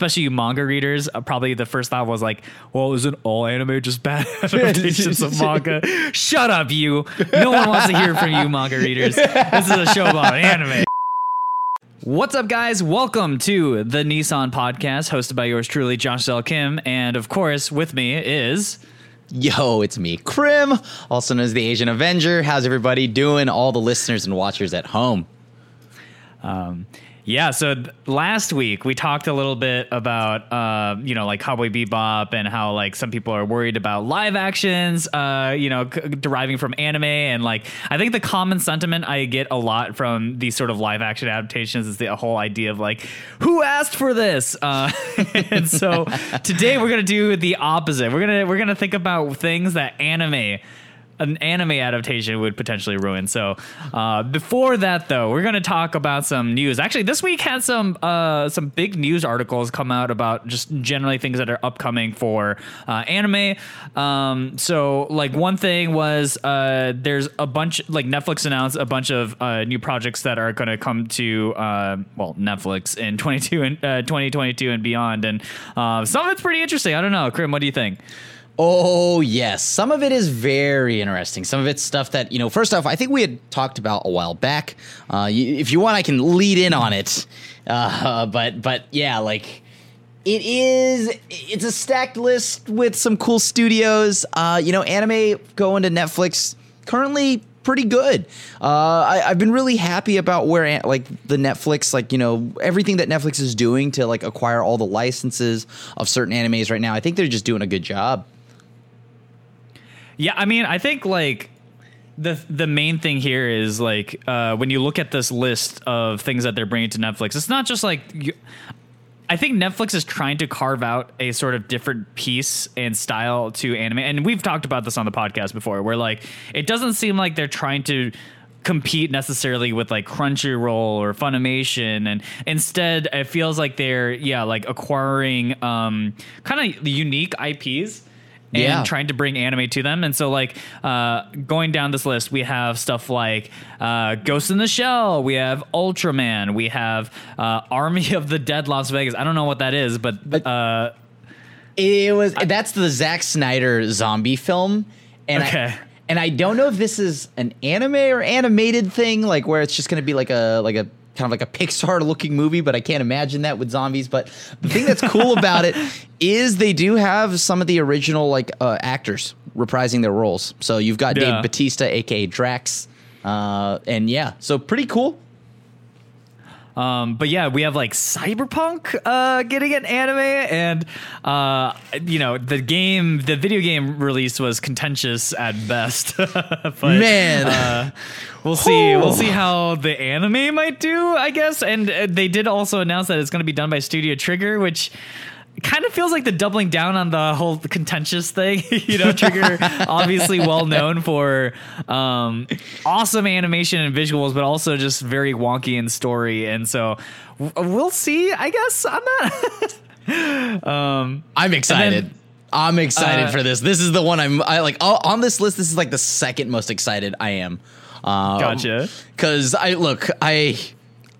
especially you manga readers, uh, probably the first thought was like, "Well, isn't all anime just bad adaptations of manga?" Shut up, you. No one wants to hear from you, manga readers. This is a show about anime. What's up, guys? Welcome to the Nissan podcast, hosted by yours truly, Josh Del Kim, and of course, with me is. Yo, it's me, Krim, also known as the Asian Avenger. How's everybody doing? All the listeners and watchers at home. Um, yeah, so th- last week we talked a little bit about uh, you know like Cowboy Bebop and how like some people are worried about live actions, uh, you know, c- deriving from anime and like I think the common sentiment I get a lot from these sort of live action adaptations is the whole idea of like who asked for this, uh, and so today we're gonna do the opposite. We're gonna we're gonna think about things that anime an anime adaptation would potentially ruin. So uh, before that, though, we're going to talk about some news. Actually, this week had some uh, some big news articles come out about just generally things that are upcoming for uh, anime. Um, so like one thing was uh, there's a bunch like Netflix announced a bunch of uh, new projects that are going to come to uh, well Netflix in 22 and 2022 and beyond, and some of it's pretty interesting. I don't know, Krim, what do you think? Oh, yes. Some of it is very interesting. Some of it's stuff that, you know, first off, I think we had talked about a while back. Uh, if you want, I can lead in on it. Uh, but, but yeah, like it is, it's a stacked list with some cool studios. Uh, you know, anime going to Netflix currently pretty good. Uh, I, have been really happy about where like the Netflix, like you know, everything that Netflix is doing to like acquire all the licenses of certain animes right now. I think they're just doing a good job. Yeah, I mean, I think like the the main thing here is like uh, when you look at this list of things that they're bringing to Netflix, it's not just like. You, I think Netflix is trying to carve out a sort of different piece and style to anime, and we've talked about this on the podcast before, where like it doesn't seem like they're trying to compete necessarily with like Crunchyroll or Funimation, and instead it feels like they're yeah like acquiring um, kind of unique IPs and yeah. trying to bring anime to them. And so, like, uh, going down this list, we have stuff like uh, Ghost in the Shell, we have Ultraman, we have uh, Army of the Dead Las Vegas. I don't know what that is, but. Uh, it was I, that's the Zack Snyder zombie film, and okay. I, and I don't know if this is an anime or animated thing, like where it's just going to be like a like a kind of like a Pixar looking movie, but I can't imagine that with zombies. But the thing that's cool about it is they do have some of the original like uh, actors reprising their roles. So you've got yeah. Dave Bautista, aka Drax, uh, and yeah, so pretty cool. Um, but yeah, we have like Cyberpunk uh, getting an anime, and uh, you know the game, the video game release was contentious at best. but, Man, uh, we'll see. We'll see how the anime might do, I guess. And uh, they did also announce that it's going to be done by Studio Trigger, which kind of feels like the doubling down on the whole contentious thing. you know, Trigger obviously well known for um, awesome animation and visuals, but also just very wonky in story. And so we'll see. I guess I'm not. um, I'm excited. Then, I'm excited uh, for this. This is the one I'm I like on this list. This is like the second most excited I am. Um, gotcha. Because I look, I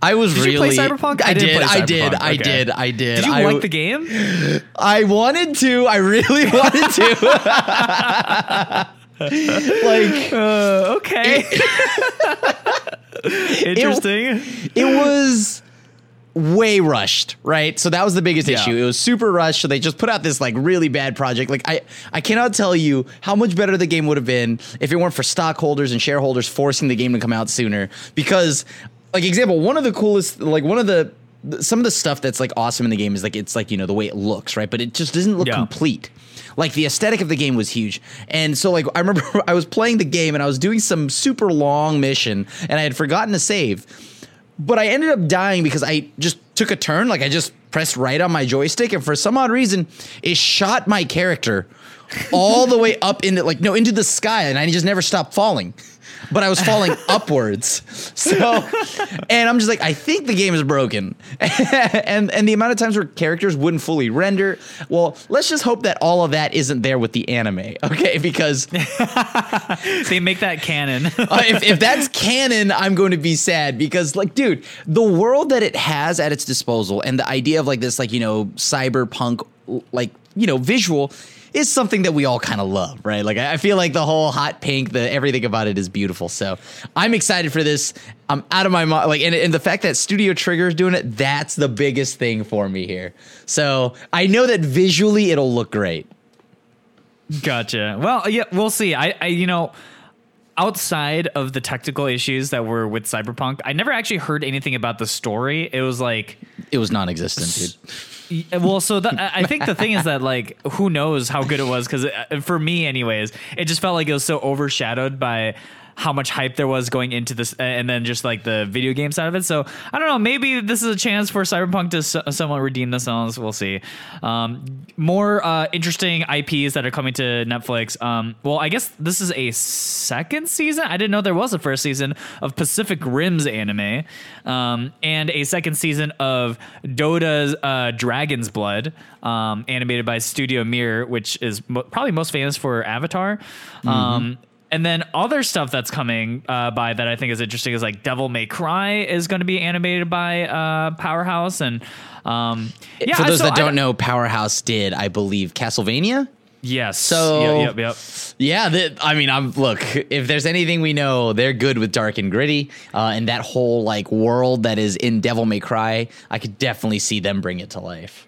I was really did really. You play Cyberpunk? I, I did. I did. I okay. did. I did. Did you I, like the game? I wanted to. I really wanted to. like uh, okay. It, Interesting. It, it, was way rushed, right? So that was the biggest yeah. issue. It was super rushed. So they just put out this like really bad project. Like I, I cannot tell you how much better the game would have been if it weren't for stockholders and shareholders forcing the game to come out sooner. Because like example, one of the coolest, like one of the some of the stuff that's like awesome in the game is like it's like you know the way it looks, right? But it just doesn't look yeah. complete. Like the aesthetic of the game was huge, and so like I remember I was playing the game and I was doing some super long mission and I had forgotten to save, but I ended up dying because I just took a turn, like I just pressed right on my joystick, and for some odd reason, it shot my character all the way up into like no into the sky, and I just never stopped falling. But I was falling upwards. So, and I'm just like, I think the game is broken. and and the amount of times where characters wouldn't fully render. Well, let's just hope that all of that isn't there with the anime, okay? Because they make that canon. uh, if, if that's canon, I'm going to be sad because, like, dude, the world that it has at its disposal and the idea of like this, like, you know, cyberpunk, like, you know, visual is something that we all kind of love, right? Like, I feel like the whole hot pink, the everything about it is beautiful. So I'm excited for this. I'm out of my mind. Like, and, and the fact that Studio Trigger is doing it, that's the biggest thing for me here. So I know that visually it'll look great. Gotcha. Well, yeah, we'll see. I, I, you know, outside of the technical issues that were with Cyberpunk, I never actually heard anything about the story. It was like it was non-existent, dude. Well, so the, I think the thing is that like who knows how good it was because uh, for me, anyways, it just felt like it was so overshadowed by how much hype there was going into this and then just like the video game side of it. So I don't know, maybe this is a chance for Cyberpunk to somewhat redeem themselves. We'll see. Um, more uh, interesting IPs that are coming to Netflix. Um, well, I guess this is a second season. I didn't know there was a first season of Pacific Rim's anime um, and a second season of Dota's uh, Dragon's Blood. Um, animated by Studio Mir, which is mo- probably most famous for Avatar. Mm-hmm. And then other stuff that's coming uh, by that I think is interesting is like Devil May Cry is going to be animated by uh, Powerhouse, and um, yeah. For those so that don't know, Powerhouse did, I believe, Castlevania. Yes. So yep, yep, yep. yeah, the, I mean, I'm look. If there's anything we know, they're good with dark and gritty, uh, and that whole like world that is in Devil May Cry. I could definitely see them bring it to life.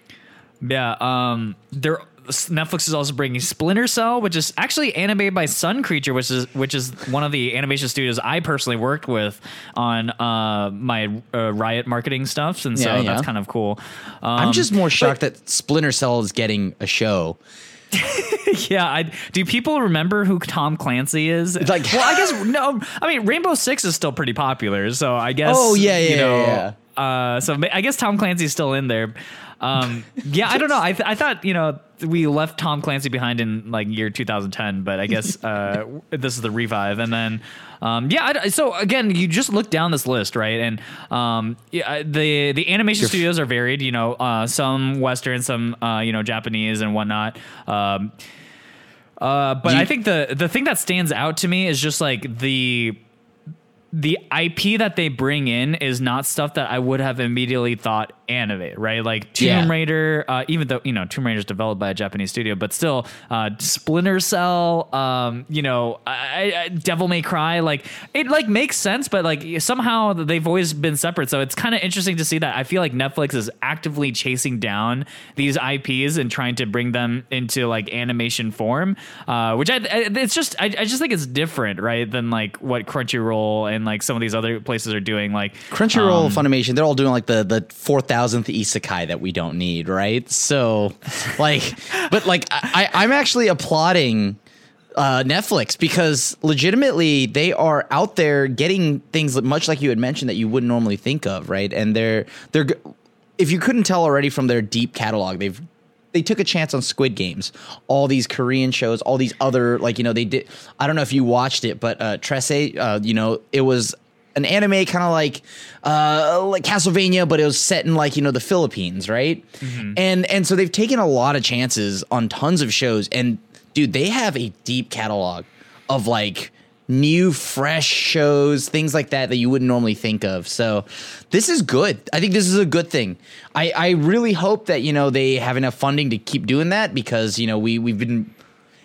Yeah. Um. They're Netflix is also bringing Splinter Cell, which is actually animated by Sun Creature, which is which is one of the animation studios I personally worked with on uh, my uh, Riot marketing stuff, and so yeah, yeah. that's kind of cool. Um, I'm just more shocked but, that Splinter Cell is getting a show. yeah, I, do people remember who Tom Clancy is? Like, well, I guess no. I mean, Rainbow Six is still pretty popular, so I guess. Oh yeah, yeah, you know, yeah. Uh, so I guess Tom Clancy's still in there. Um, yeah, I don't know. I, th- I thought you know we left Tom Clancy behind in like year 2010, but I guess uh, this is the revive. And then, um, yeah. I, so again, you just look down this list, right? And um, yeah, the the animation studios are varied. You know, uh, some Western, some uh, you know Japanese and whatnot. Um, uh, but you, I think the the thing that stands out to me is just like the the IP that they bring in is not stuff that I would have immediately thought animate, right? Like Tomb yeah. Raider, uh, even though you know Tomb Raider is developed by a Japanese studio, but still, uh, Splinter Cell, um, you know, I, I, Devil May Cry, like it like makes sense, but like somehow they've always been separate. So it's kind of interesting to see that. I feel like Netflix is actively chasing down these IPs and trying to bring them into like animation form, uh, which I, it's just I, I just think it's different, right, than like what Crunchyroll and like some of these other places are doing. Like Crunchyroll, um, Funimation, they're all doing like the the four thousandth isekai that we don't need, right? So, like, but like I, I'm actually applauding uh, Netflix because legitimately they are out there getting things much like you had mentioned that you wouldn't normally think of, right? And they're they're if you couldn't tell already from their deep catalog, they've they took a chance on Squid Games, all these Korean shows, all these other like you know they did. I don't know if you watched it, but uh, Trese, uh, you know, it was an anime kind of like uh, like Castlevania, but it was set in like you know the Philippines, right? Mm-hmm. And and so they've taken a lot of chances on tons of shows, and dude, they have a deep catalog of like new fresh shows things like that that you wouldn't normally think of so this is good i think this is a good thing i i really hope that you know they have enough funding to keep doing that because you know we we've been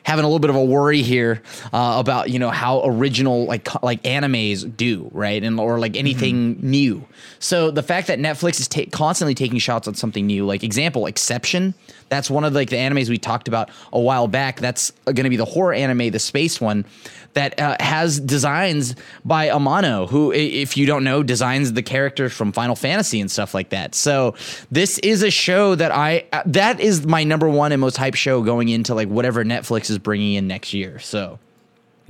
having a little bit of a worry here uh, about you know how original like like animes do right and or like anything mm-hmm. new. So the fact that Netflix is ta- constantly taking shots on something new, like example, Exception. That's one of like the animes we talked about a while back. That's going to be the horror anime, the space one that uh, has designs by Amano, who, if you don't know, designs the characters from Final Fantasy and stuff like that. So this is a show that I uh, that is my number one and most hype show going into like whatever Netflix is bringing in next year. So.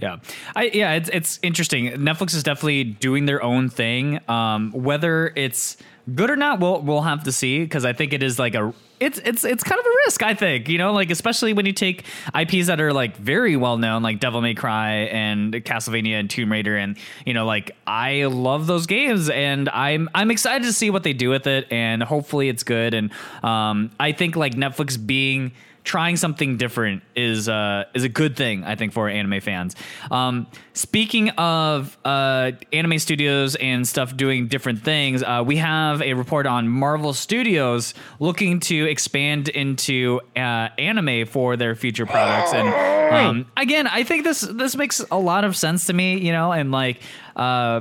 Yeah, I yeah, it's it's interesting. Netflix is definitely doing their own thing. Um, whether it's good or not, we'll we'll have to see because I think it is like a it's it's it's kind of a risk. I think you know, like especially when you take IPs that are like very well known, like Devil May Cry and Castlevania and Tomb Raider, and you know, like I love those games, and I'm I'm excited to see what they do with it, and hopefully it's good. And um, I think like Netflix being trying something different is uh, is a good thing, I think, for anime fans. Um, speaking of uh, anime studios and stuff doing different things, uh, we have a report on Marvel Studios looking to expand into uh, anime for their future products. And um, again, I think this this makes a lot of sense to me, you know, and like uh,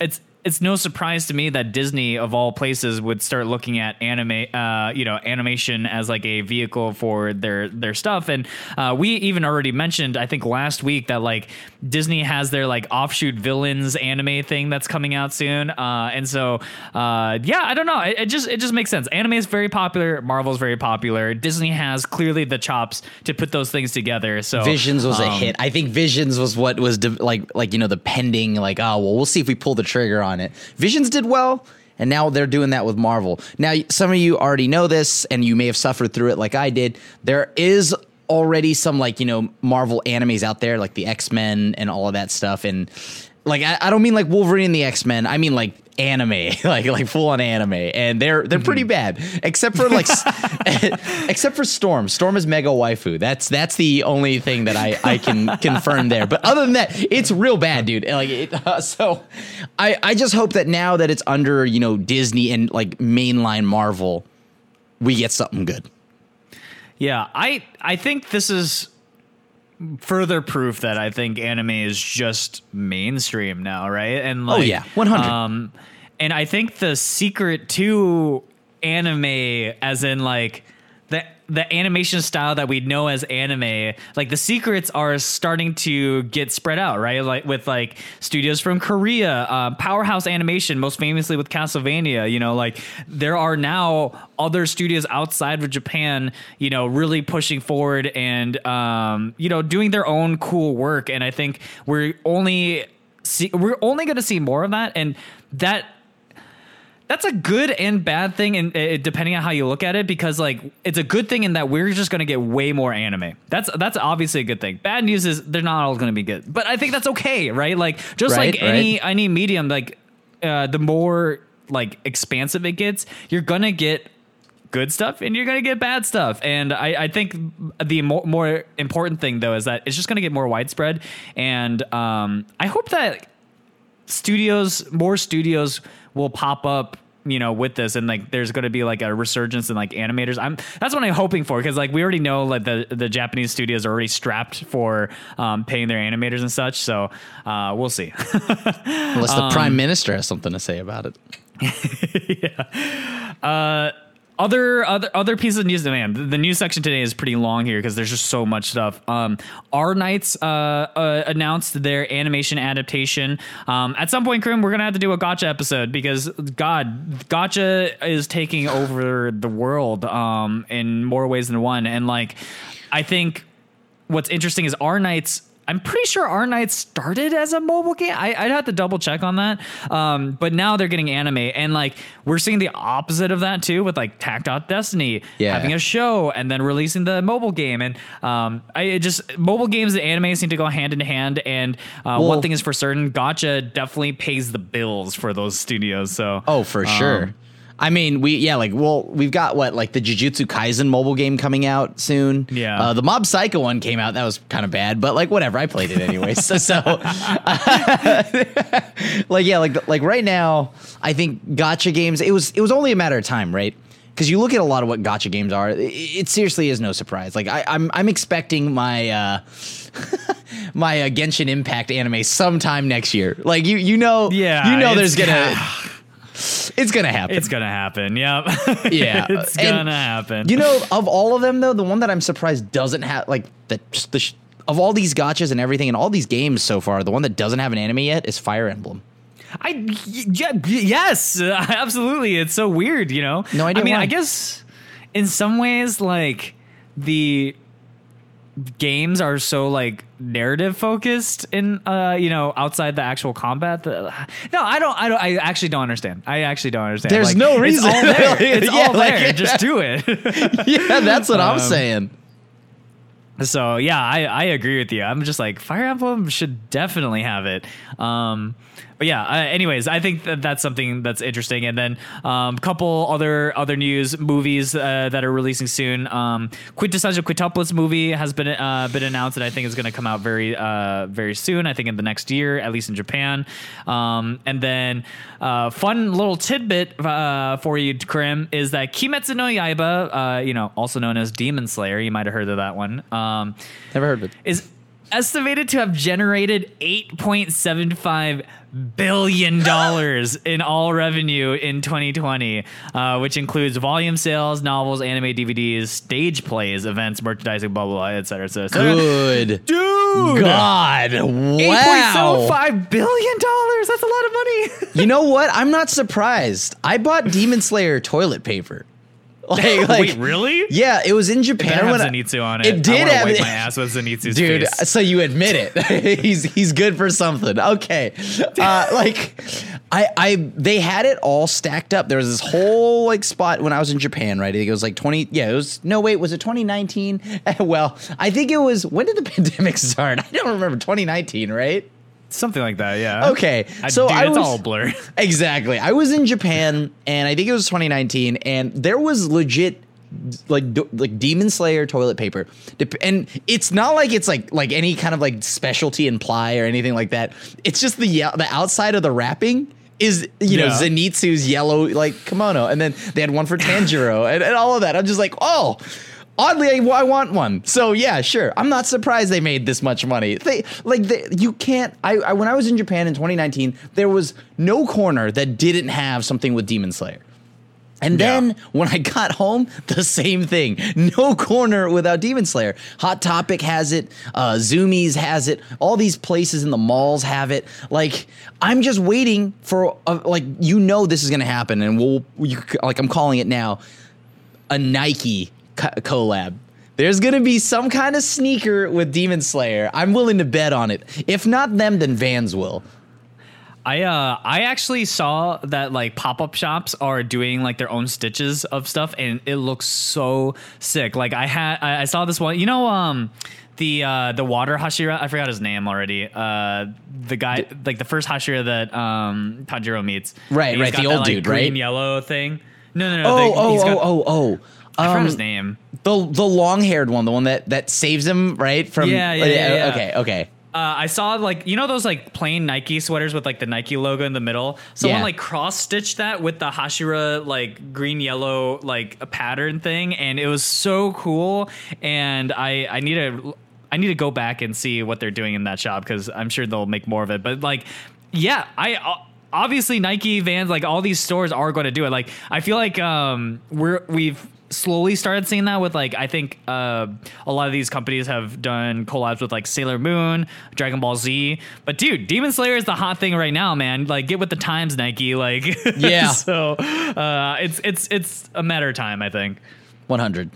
it's it's no surprise to me that Disney of all places would start looking at anime, uh, you know, animation as like a vehicle for their their stuff. And uh, we even already mentioned, I think last week that like Disney has their like offshoot villains anime thing that's coming out soon. Uh, and so, uh, yeah, I don't know. It, it, just it just makes sense. Anime is very popular. Marvel's very popular. Disney has clearly the chops to put those things together. So Visions was um, a hit. I think Visions was what was de- like like you know the pending like oh well we'll see if we pull the trigger on on it. Visions did well, and now they're doing that with Marvel. Now, some of you already know this, and you may have suffered through it like I did. There is already some like you know Marvel animes out there, like the X Men and all of that stuff, and like I, I don't mean like Wolverine and the X Men. I mean like anime, like like full on anime, and they're they're pretty mm-hmm. bad. Except for like, except for Storm. Storm is mega waifu. That's that's the only thing that I I can confirm there. But other than that, it's real bad, dude. Like it, uh, so, I I just hope that now that it's under you know Disney and like mainline Marvel, we get something good. Yeah, I I think this is further proof that I think anime is just mainstream now, right? And oh, like, oh yeah, one hundred. Um, and I think the secret to anime, as in like the animation style that we know as anime, like the secrets are starting to get spread out, right? Like with like studios from Korea, uh, Powerhouse Animation, most famously with Castlevania. You know, like there are now other studios outside of Japan, you know, really pushing forward and um, you know doing their own cool work. And I think we're only see we're only going to see more of that, and that that's a good and bad thing and uh, depending on how you look at it because like it's a good thing in that we're just going to get way more anime. That's that's obviously a good thing. Bad news is they're not all going to be good. But i think that's okay right? Like just right, like right. any any medium like uh, the more like expansive it gets you're going to get good stuff and you're going to get bad stuff. And i, I think the more, more important thing though is that it's just going to get more widespread. And um, i hope that studios more studios will pop up you know with this and like there's going to be like a resurgence in like animators. I'm that's what i'm hoping for because like we already know like the the japanese studios are already strapped for um, paying their animators and such so uh, we'll see. Unless the um, prime minister has something to say about it. Yeah. Uh, other other other pieces of news, man. The news section today is pretty long here because there's just so much stuff. Um, Arknights uh, uh, announced their animation adaptation. Um, at some point, Krim, we're gonna have to do a gacha episode because God, gacha is taking over the world um, in more ways than one. And like, I think what's interesting is Arknights I'm pretty sure Arknights started as a mobile game. I, would have to double check on that. Um, but now they're getting anime, and like we're seeing the opposite of that too, with like Takt Op. Destiny yeah. having a show and then releasing the mobile game. And um, I just mobile games and anime seem to go hand in hand. And uh, well, one thing is for certain, Gacha definitely pays the bills for those studios. So oh, for um, sure. I mean, we yeah, like well, we've got what like the Jujutsu Kaisen mobile game coming out soon. Yeah, uh, the Mob Psycho one came out. That was kind of bad, but like whatever. I played it anyway. so, so like yeah, like like right now, I think gacha games. It was it was only a matter of time, right? Because you look at a lot of what gacha games are, it, it seriously is no surprise. Like I, I'm I'm expecting my. uh my uh, Genshin Impact anime sometime next year. Like you, you know, yeah, you know, there's gonna it's gonna happen. It's gonna happen. Yep. Yeah, it's and gonna happen. You know, of all of them though, the one that I'm surprised doesn't have like the, the sh- of all these gachas and everything and all these games so far, the one that doesn't have an enemy yet is Fire Emblem. I yeah, yes, absolutely. It's so weird, you know. No idea. I mean, why. I guess in some ways, like the games are so like narrative focused in uh you know outside the actual combat no i don't i don't i actually don't understand i actually don't understand There's Like, no reason. it's all there it's Yeah, all like- there just do it yeah, that's what I'm Um, saying. So yeah, I, I agree with you. I'm just like Fire Emblem should definitely have it. Um, but yeah, uh, anyways, I think that that's something that's interesting. And then a um, couple other other news movies uh, that are releasing soon. Um, Quintessential Quintuplets movie has been uh, been announced, and I think is going to come out very uh, very soon. I think in the next year, at least in Japan. Um, and then uh, fun little tidbit uh, for you, Krim, is that Kimetsu no Yaiba, uh, you know, also known as Demon Slayer, you might have heard of that one. Um, Never heard of it. is estimated to have generated 8.75 billion dollars in all revenue in 2020 uh, which includes volume sales novels anime dvds stage plays events merchandising blah blah blah etc etc Good. dude God. Wow. 8.75 billion dollars that's a lot of money You know what? I'm not surprised. I bought Demon Slayer toilet paper. Like, like wait really Yeah, it was in Japan It when I- Zenitsu on it. It did I have wipe it. my ass with Zenitsu's Dude, face. so you admit it. he's he's good for something. Okay. Uh, like I I they had it all stacked up. There was this whole like spot when I was in Japan, right? I think it was like 20 Yeah, it was no wait, was it 2019? well, I think it was when did the pandemic start? I don't remember 2019, right? Something like that, yeah. Okay. I, So dude, I it's was all blurred. Exactly. I was in Japan and I think it was 2019 and there was legit like do- like demon slayer toilet paper and it's not like it's like like any kind of like specialty in ply or anything like that it's just the the outside of the wrapping is you know Yeah. zenitsu's yellow like kimono and then they had one for tanjiro and, and all of that i'm just like oh Oddly, I, I want one. So yeah, sure. I'm not surprised they made this much money. They like they, you can't. I, I when I was in Japan in 2019, there was no corner that didn't have something with Demon Slayer. And Yeah. then when I got home, the same thing. No corner without Demon Slayer. Hot Topic has it. Uh, Zumiez has it. All these places in the malls have it. Like I'm just waiting for uh, like you know this is gonna happen, and we'll you, like I'm calling it now a Nike co- collab. There's gonna be some kind of sneaker with Demon Slayer. I'm willing to bet on it. If not them, then Vans will. I uh I actually saw that like pop up shops are doing like their own stitches of stuff, and it looks so sick. Like I had I, I saw this one, you know, um. The uh, the water Hashira I forgot his name already. Uh, the guy like the first Hashira that um Tanjiro meets. Right, right, got the that, old like, dude, green right? yellow thing. No, no, no. Oh, the- oh, got- oh, oh, oh. I forgot Um, his name. The the long haired one, the one that that saves him, right? From Yeah, yeah, yeah, yeah. Okay, okay. Uh, I saw like you know those like plain Nike sweaters with like the Nike logo in the middle. Someone Yeah. like cross stitched that with the Hashira like green yellow like a pattern thing, and it was so cool. And I I need to I need to go back and see what they're doing in that shop because I'm sure they'll make more of it. But like, yeah, I. Uh, Obviously, Nike, Vans, like all these stores are going to do it. Like, I feel like um, we're we've slowly started seeing that with like I think uh, a lot of these companies have done collabs with like Sailor Moon, Dragon Ball Z. But dude, Demon Slayer is the hot thing right now, man. Like get with the times, Nike. Like Yeah. so uh, it's it's it's a matter of time, I think. 100.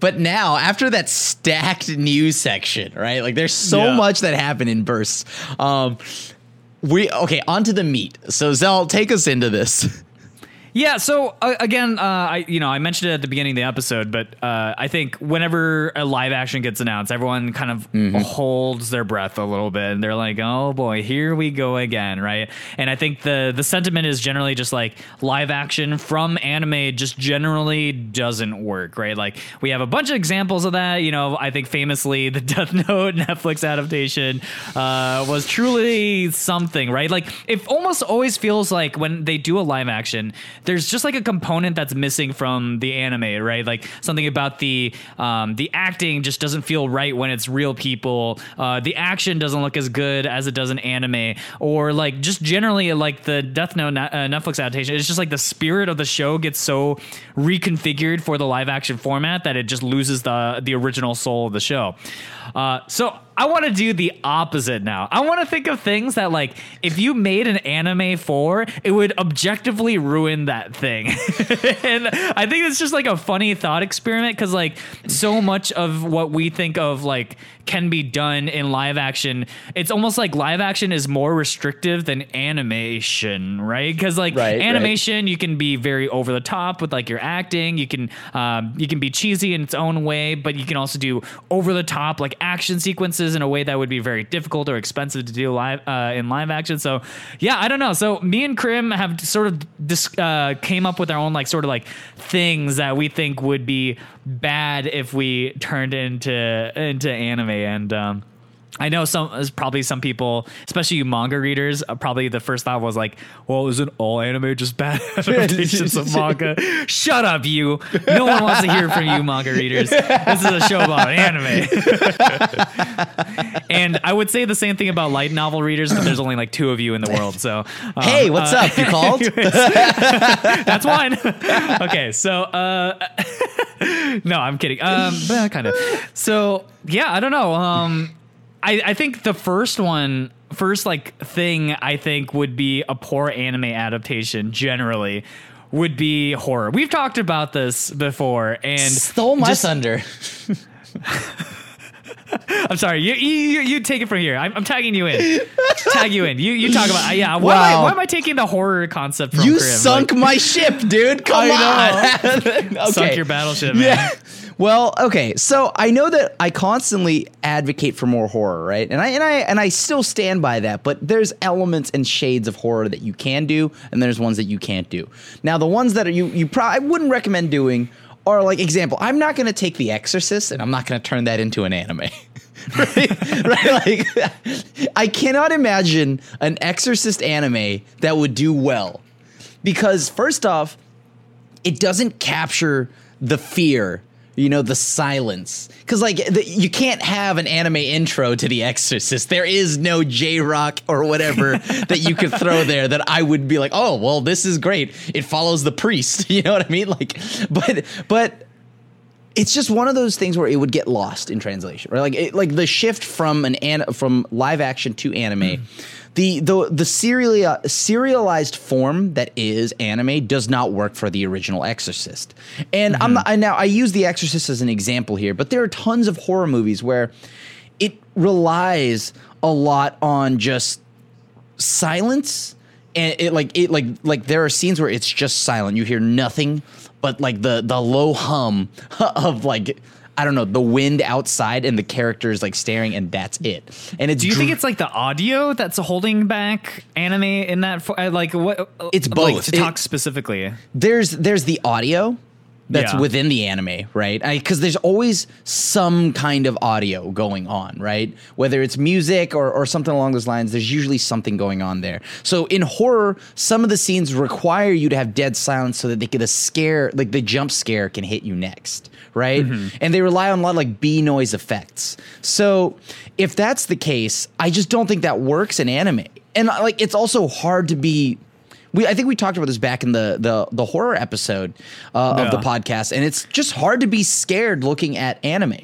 But now, after that stacked news section, right? Like there's so Yeah. much that happened in bursts. Um we okay, on to the meat. So Zell, take us into this. Yeah. So uh, again, uh, I you know I mentioned it at the beginning of the episode, but uh, I think whenever a live action gets announced, everyone kind of holds their breath a little bit, and they're like, "Oh boy, here we go again," right? And I think the the sentiment is generally just like live action from anime just generally doesn't work, right? Like we have a bunch of examples of that. You know, I think famously the Death Note Netflix adaptation uh, was truly something, right? Like it almost always feels like when they do a live action, there's just like a component that's missing from the anime, right? Like something about the um, the acting just doesn't feel right when it's real people. Uh, the action doesn't look as good as it does in anime, or like just generally like the Death Note uh, Netflix adaptation. It's just like the spirit of the show gets so reconfigured for the live action format that it just loses the the original soul of the show. Uh, so I want to do the opposite now. I want to think of things that like if you made an anime for, it would objectively ruin that thing. and I think it's just like a funny thought experiment because like so much of what we think of like can be done in live action, it's almost like live action is more restrictive than animation, right? Because like Right, right. animation, you can be very over the top with like your acting. You can um, you can be cheesy in its own way, but you can also do over the top like action sequences in a way that would be very difficult or expensive to do live uh, in live action. So yeah, I don't know. So me and Krim have sort of dis- uh, came up with our own like sort of like things that we think would be bad if we turned into into anime and. Um, I know some probably some people, especially you manga readers, uh, probably the first thought was like, "Well, isn't all anime just bad adaptations of manga?" Shut up, you! No one wants to hear from you, manga readers. This is a show about anime. and I would say the same thing about light novel readers, but there's only like two of you in the world. So, um, Hey, what's uh, up? You called? that's one. okay, so uh no, I'm kidding. Um kind of. So, yeah, I don't know. Um I I think the first one first like thing I think would be a poor anime adaptation generally would be horror. We've talked about this before and Stole my just- thunder. I'm sorry. You you, you take it from here. I'm, I'm tagging you in. Tag you in. You you talk about yeah. Why, am, I, why am I taking the horror concept from You Krim? sunk Like, my ship, dude. Come I on. okay. sunk your battleship, man. Yeah. Well, okay. So I know that I constantly advocate for more horror, right? And I and I and I still stand by that. But there's elements and shades of horror that you can do, and there's ones that you can't do. Now, the ones that are, you you probably I wouldn't recommend doing are like example. I'm not going to take The Exorcist, and I'm not going to turn that into an anime. right? right? Like, I cannot imagine an Exorcist anime that would do well, because first off, it doesn't capture the fear you know the silence. Because like the, you can't have an anime intro to the exorcist. There is no j-rock or whatever that you could throw there that i would be like oh well this is great. It follows the priest. You know what i mean? Like but but it's just one of those things where it would get lost in translation, right? Like, it, like the shift from an, an from live action to anime, mm-hmm. the the the serial serialized form that is anime does not work for the original Exorcist. And I'm mm-hmm. not, I now I use the Exorcist as an example here, but there are tons of horror movies where it relies a lot on just silence. And it like it like like there are scenes where it's just silent. You hear nothing but like the the low hum of like i don't know the wind outside and the characters like staring and that's it and it's Do you think it's like the audio that's holding back anime in that? uh, Like what? It's both. like, to It- talk specifically. there's there's the audio that's Yeah. within the anime, right? Because there's always some kind of audio going on, right? Whether it's music or, or something along those lines, there's usually something going on there. So in horror, some of the scenes require you to have dead silence so that they get the scare, like the jump scare can hit you next, right? Mm-hmm. And they rely on a lot of like B noise effects. So if that's the case, I just don't think that works in anime. And like it's also hard to be we I think we talked about this back in the the the horror episode uh, of the podcast, and it's just hard to be scared looking at anime,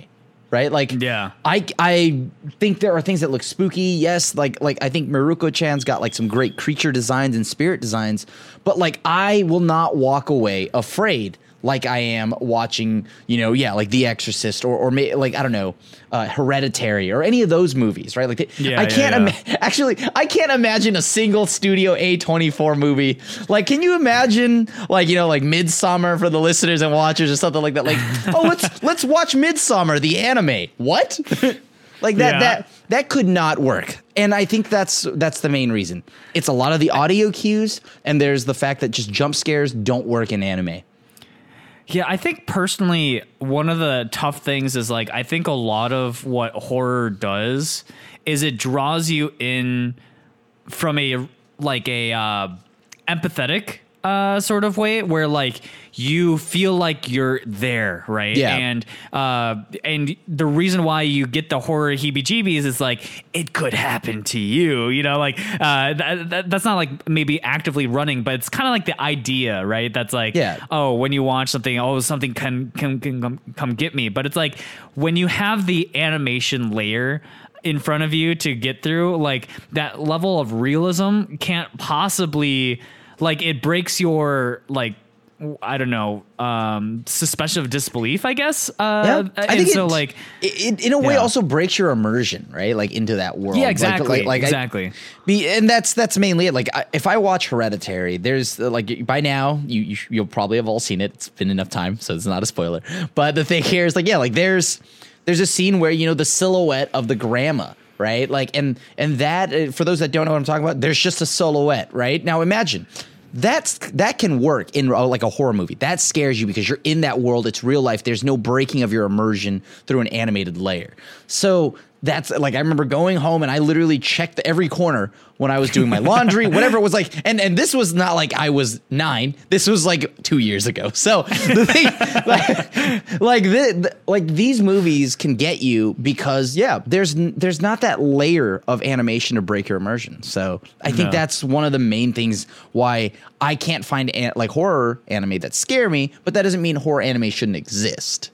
right? Like, Yeah. I I think there are things that look spooky. Yes, like like I think Mieruko Chan's got like some great creature designs and spirit designs, but like I will not walk away afraid. Like I am watching, you know, yeah, like The Exorcist or or may, like I don't know, uh, Hereditary or any of those movies, right? Like Yeah, I can't yeah. ima- actually I can't imagine a single Studio A24 movie. Like can you imagine like you know like Midsommar for the listeners and watchers or something like that like oh let's let's watch Midsommar the anime. What? like that Yeah. that that could not work. And I think that's that's the main reason. It's a lot of the audio cues and there's the fact that just jump scares don't work in anime. Yeah, I think personally, one of the tough things is like I think a lot of what horror does is it draws you in from a like a uh, empathetic uh, sort of way where like you feel like you're there, right? Yeah. And uh, and the reason why you get the horror heebie-jeebies is like it could happen to you, you know, like uh, that, that, that's not like maybe actively running, but it's kind of like the idea, right? That's like, Yeah. oh, when you watch something, oh, something can can, can come, come get me. But it's like when you have the animation layer, in front of you to get through, like that level of realism can't possibly like it breaks your like I don't know, um, suspension of disbelief, I guess. Uh, I and think so it, like, it, in a way Yeah. also breaks your immersion, right? Like into that world. yeah, exactly, Like, like, I- exactly. be, and that's that's mainly it. Like I, if I watch Hereditary, there's like by now you, you you'll probably have all seen it. It's been enough time, so it's not a spoiler. But the thing here is like yeah, like there's there's a scene where you know the silhouette of the grandma. Right, like, and and that uh, for those that don't know what I'm talking about, there's just a silhouette. Right now, imagine that's that can work in uh, like a horror movie. That scares you because you're in that world. It's real life. There's no breaking of your immersion through an animated layer. So that's like I remember going home and I literally checked every corner when I was doing my laundry, whatever it was like. And and this was not like I was nine. This was like two years ago. So the thing, like, like the, like these movies can get you because yeah, there's there's not that layer of animation to break your immersion. So I think No. that's one of the main things why I can't find an, like horror anime that scare me. But that doesn't mean horror anime shouldn't exist.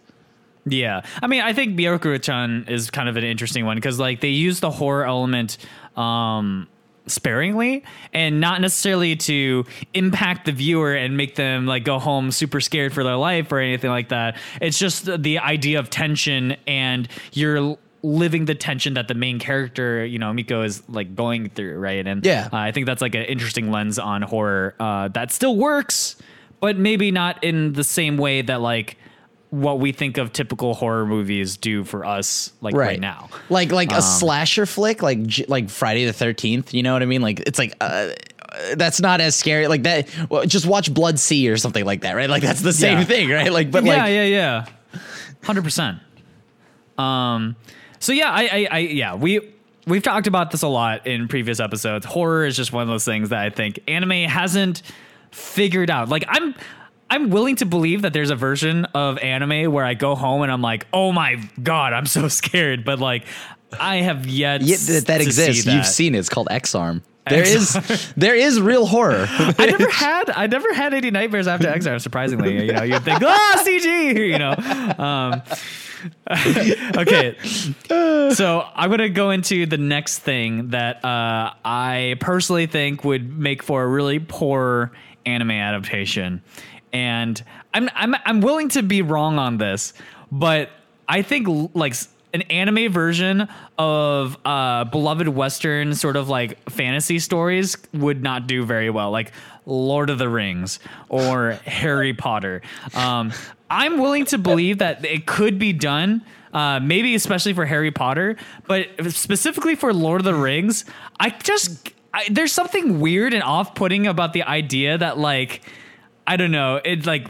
Yeah, I mean, I think Byakuya-chan is kind of an interesting one because like they use the horror element um, sparingly and not necessarily to impact the viewer and make them like go home super scared for their life or anything like that. It's just the- the idea of tension and you're living the tension that the main character, you know, Miko is like going through, right? And Yeah. uh, I think that's like an interesting lens on horror uh, that still works, but maybe not in the same way that like what we think of typical horror movies do for us like right, now. like like Um, a slasher flick, like like Friday the Thirteenth. You know what I mean? Like it's like uh, that's not as scary. Like that. Well, just watch Blood-C or something like that, right? Like that's the same Yeah. thing, right? Like, but yeah, like yeah, yeah, hundred percent. Um, so yeah, I, I, I, yeah, we we've talked about this a lot in previous episodes. Horror is just one of those things that I think anime hasn't figured out. Like I'm. I'm willing to believe that there's a version of anime where I go home and I'm like, "Oh my god, I'm so scared," but like, I have yet yeah, that, that exists. You've seen it. It's called Ex-Arm. There is Ex-Arm. there is real horror. I never had I never had any nightmares after Ex-Arm. Surprisingly, you know, you'd think, ah, CG, you know. Um, okay, so I'm gonna go into the next thing that uh, I personally think would make for a really poor anime adaptation, and I'm I'm I'm willing to be wrong on this, but I think like an anime version of uh, beloved Western sort of like fantasy stories would not do very well, like Lord of the Rings or Harry Potter. Um, I'm willing to believe that it could be done. Uh, maybe especially for Harry Potter, but specifically for Lord of the Rings, I just I, there's something weird and off-putting about the idea that like I don't know it like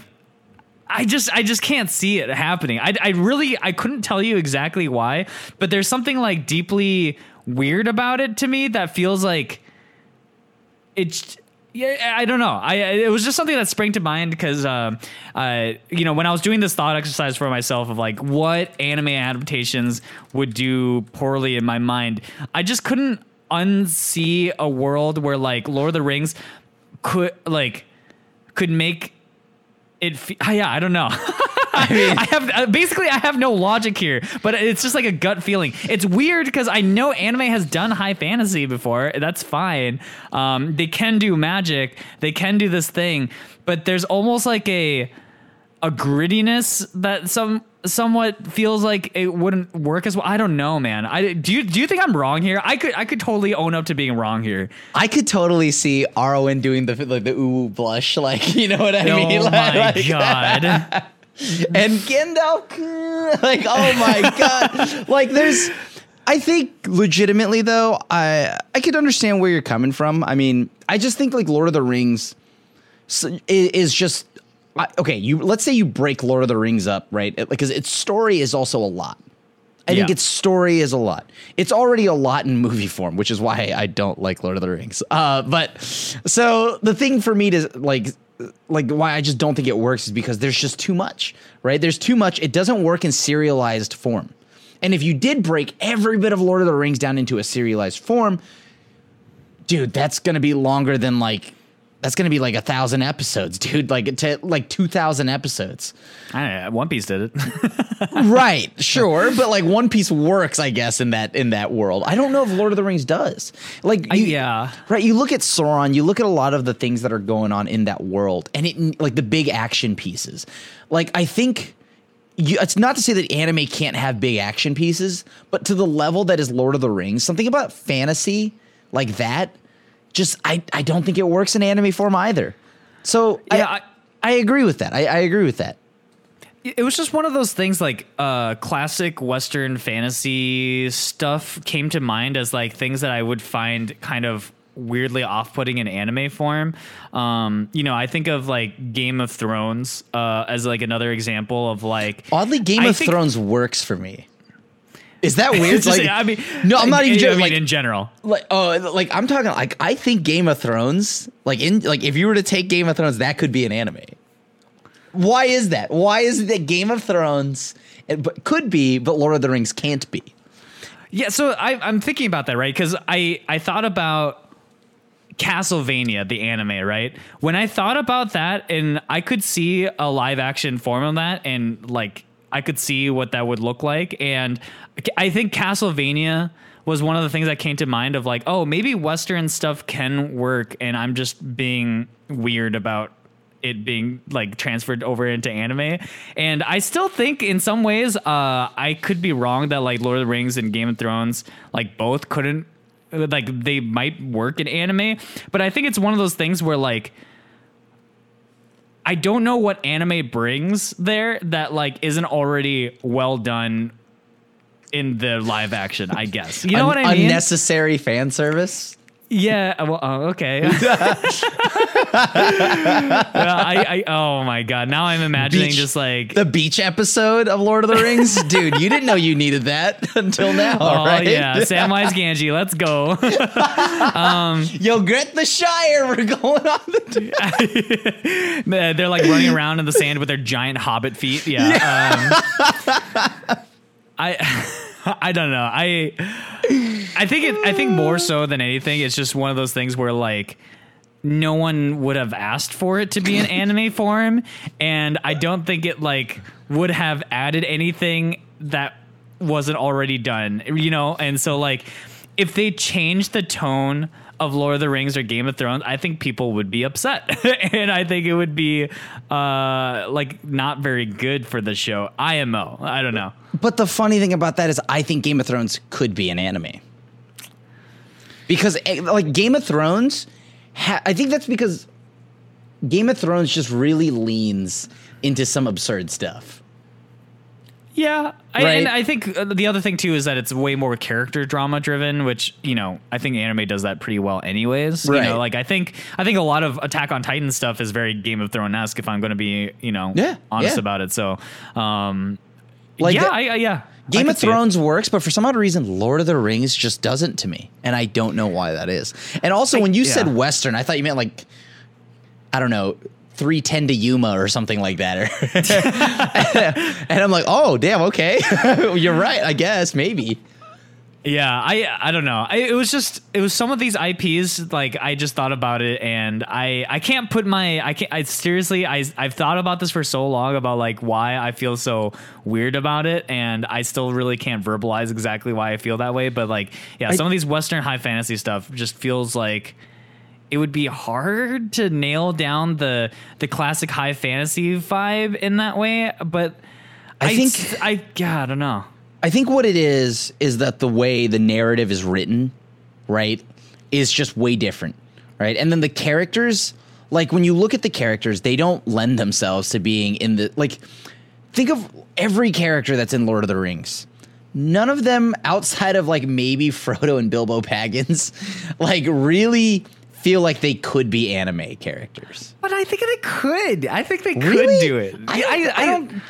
I just I just can't see it happening. I I really I couldn't tell you exactly why, but there's something like deeply weird about it to me that feels like it's yeah I don't know. I it was just something that sprang to mind because um uh you know when I was doing this thought exercise for myself of like what anime adaptations would do poorly in my mind, I just couldn't unsee a world where like Lord of the Rings could like could make it fe- yeah i don't know. I, mean- I have uh, basically i have no logic here but it's just like a gut feeling. It's weird because i know anime has done high fantasy before. That's fine. Um, they can do magic. They can do this thing. But there's almost like a a grittiness that some somewhat feels like it wouldn't work as well i don't know man i do you do you think i'm wrong here i could i could totally own up to being wrong here I could totally see Arwen doing the like the ooh blush, like you know what I mean? oh Like- my like- god and Gandalf, like oh my god, like there's. I think legitimately though, I I could understand where you're coming from. I mean, I just think like Lord of the Rings is just I- okay. You let's say you break Lord of the Rings up, right? Because its story is also a lot. I think its story is a lot. It's already a lot in movie form, which is why I don't like Lord of the Rings. Uh, but so the thing for me to like, like why I just don't think it works is because there's just too much, right? There's too much. It doesn't work in serialized form. And if you did break every bit of Lord of the Rings down into a serialized form, dude, that's gonna be longer than like that's gonna be like a thousand episodes, dude. Like to like two thousand episodes. I don't know, One Piece did it. right, sure, but like One Piece works, I guess, in that in that world. I don't know if Lord of the Rings does. Like, you, yeah. right. You look at Sauron, you look at a lot of the things that are going on in that world, and it like the big action pieces. Like, I think. You, it's not to say that anime can't have big action pieces, but to the level that is Lord of the Rings, something about fantasy like that, just I, I don't think it works in anime form either. So Yeah, I, I- I agree with that. I, I agree with that. it was just one of those things like uh classic western fantasy stuff came to mind as like things that i would find kind of weirdly off-putting in anime form um you know i think of like game of thrones uh as like another example of like Oddly, Game I of Thrones works for me. Is that weird? Like, i mean no, I'm not even I joking. mean, Like, in general like, oh, like I'm talking. Like, I think Game of Thrones, like in, like if you were to take Game of Thrones, that could be an anime. Why is that? Why is it that Game of Thrones, it, could be, but Lord of the Rings can't be? Yeah, so I, I'm thinking about that, right? Because I I thought about Castlevania, the anime, right? When I thought about that, and I could see a live action form of that, and like I could see what that would look like, and I think Castlevania was one of the things that came to mind of like, oh, maybe Western stuff can work, and I'm just being weird about it being like transferred over into anime. And I still think in some ways, uh, I could be wrong that like Lord of the Rings and Game of Thrones, like both couldn't, like they might work in anime. But I think it's one of those things where like, I don't know what anime brings there that like isn't already well done in the live action, I guess. You know Un- what I mean? Unnecessary fan service. Yeah. Well, oh, okay. Yeah, I, I, oh my god. Now I'm imagining Beach- just like. The beach episode of Lord of the Rings, dude. You didn't know you needed that until now, Oh right? yeah, Samwise Gamgee, let's go. Yo, Gret the Shire. We're going on the. They're like running around in the sand with their giant hobbit feet. Yeah. Um, I I don't know. I I think it I think more so than anything, it's just one of those things where like no one would have asked for it to be an anime form, and I don't think it like would have added anything that wasn't already done. You know, and so like if they changed the tone of Lord of the Rings or Game of Thrones, I think people would be upset, and I think it would be uh like not very good for the show. IMO, I don't know. But the funny thing about that is, I think Game of Thrones could be an anime because, eh, like, Game of Thrones. Ha- I think that's because Game of Thrones just really leans into some absurd stuff. Yeah, I, Right. and I think uh, the other thing too is that it's way more character drama driven, which you know I think anime does that pretty well, anyways. You Right. know, like I think I think a lot of Attack on Titan stuff is very Game of Thrones esque. If I'm going to be you know Yeah, honest yeah. about it, so um, Like yeah, I, I, yeah. I Game of it. Thrones works, but for some odd reason, Lord of the Rings just doesn't to me, and I don't know why that is. And also, when you yeah. said Western, I thought you meant like, I don't know, three ten to Yuma or something like that. and I'm like, oh damn, okay, you're right. I guess maybe. Yeah, I I don't know. I, it was just it was some of these IPs like I just thought about it and I I can't put my I can't I seriously I I've thought about this for so long about like why I feel so weird about it and I still really can't verbalize exactly why I feel that way. But like yeah, I- some of these Western high fantasy stuff just feels like it would be hard to nail down the the classic high fantasy vibe in that way. But I I, think- I yeah I don't know. I think what it is is that the way the narrative is written, right, is just way different, right? And then the characters, like when you look at the characters, they don't lend themselves to being in the like. Think of every character that's in Lord of the Rings. None of them, outside of like maybe Frodo and Bilbo Baggins, like really feel like they could be anime characters. But I think they could. I think they Really? could do it. I, I, don't- I don't.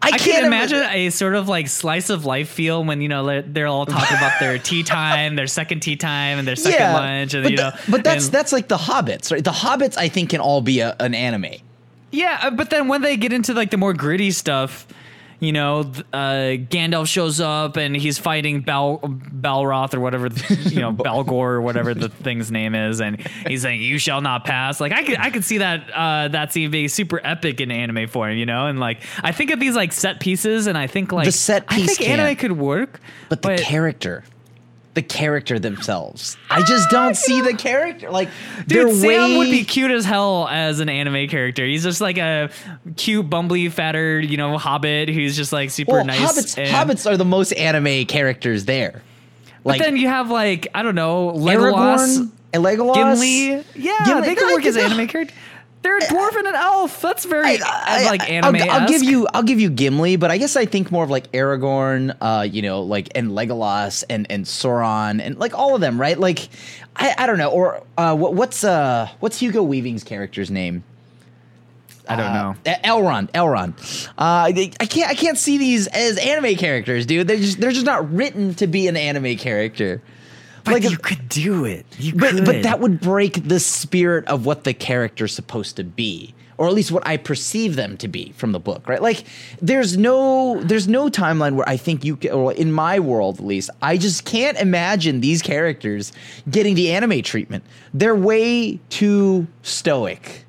I, I can't can imagine. imagine a sort of like slice of life feel when you know they're, all talking about their tea time, their second tea time, and their second lunch, and you know. but that's and- that's like the hobbits, right? The hobbits, I think, can all be a, an anime. yeah. uh, But then when they get into like the more gritty stuff, you know, uh, Gandalf shows up and he's fighting Bal Balroth or whatever, the- you know, Balgor or whatever the thing's name is, and he's saying, "You shall not pass." Like I could, I could see that uh, that scene being super epic in anime form, you know, and like I think of these like set pieces, and I think like The set piece I think anime can. could work, but the character, the character themselves, I just ah, don't see the character. Like Dude, Sam way would be cute as hell as an anime character. He's just like a cute, bumbly, fatter, you know, hobbit who's just like super well, nice. hobbits. and- Hobbits are the most anime characters there. But Like then you have like I don't know, Legolas, Aragorn and Legolas, Gimli. Yeah, Gimli- they could work as anime character. They're a dwarf and an elf. That's very I- like I- anime. I'll, I'll give you I'll give you Gimli, but I guess I think more of like Aragorn, uh, you know, like and Legolas and and Sauron and like all of them, right? Like I, I don't know, or uh, what, what's uh what's Hugo Weaving's character's name? I don't know. Uh, Elrond, Elrond. Uh, they- I can't I can't see these as anime characters, dude. They're just they're just not written to be an anime character. But like, you could do it. You but could. but that would break the spirit of what the character's supposed to be or at least what I perceive them to be from the book, right? Like there's no there's no timeline where I think you ca- or in my world at least, I just can't imagine these characters getting the anime treatment. They're way too stoic.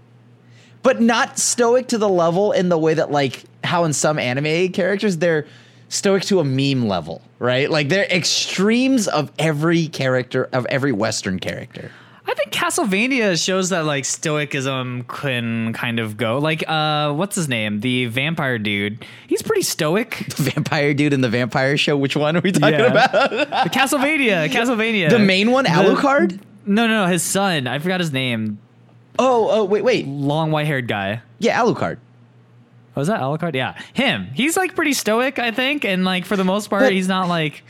But not stoic to the level in the way that like how in some anime characters they're stoic to a meme level, right? Like they're extremes of every character of every western character. I think Castlevania shows that like stoicism can kind of go. Like, uh, what's his name? The vampire dude. He's pretty stoic. The vampire dude in the vampire show. Which one are we talking Yeah. about? The Castlevania. Castlevania. the main one, The- Alucard. No, no, no. His son. I forgot his name. Oh, oh, wait, wait. Long white haired guy. Yeah, Alucard. Oh, was that Alucard? Yeah, him. He's like pretty stoic, I think, and like for the most part, But- he's not like.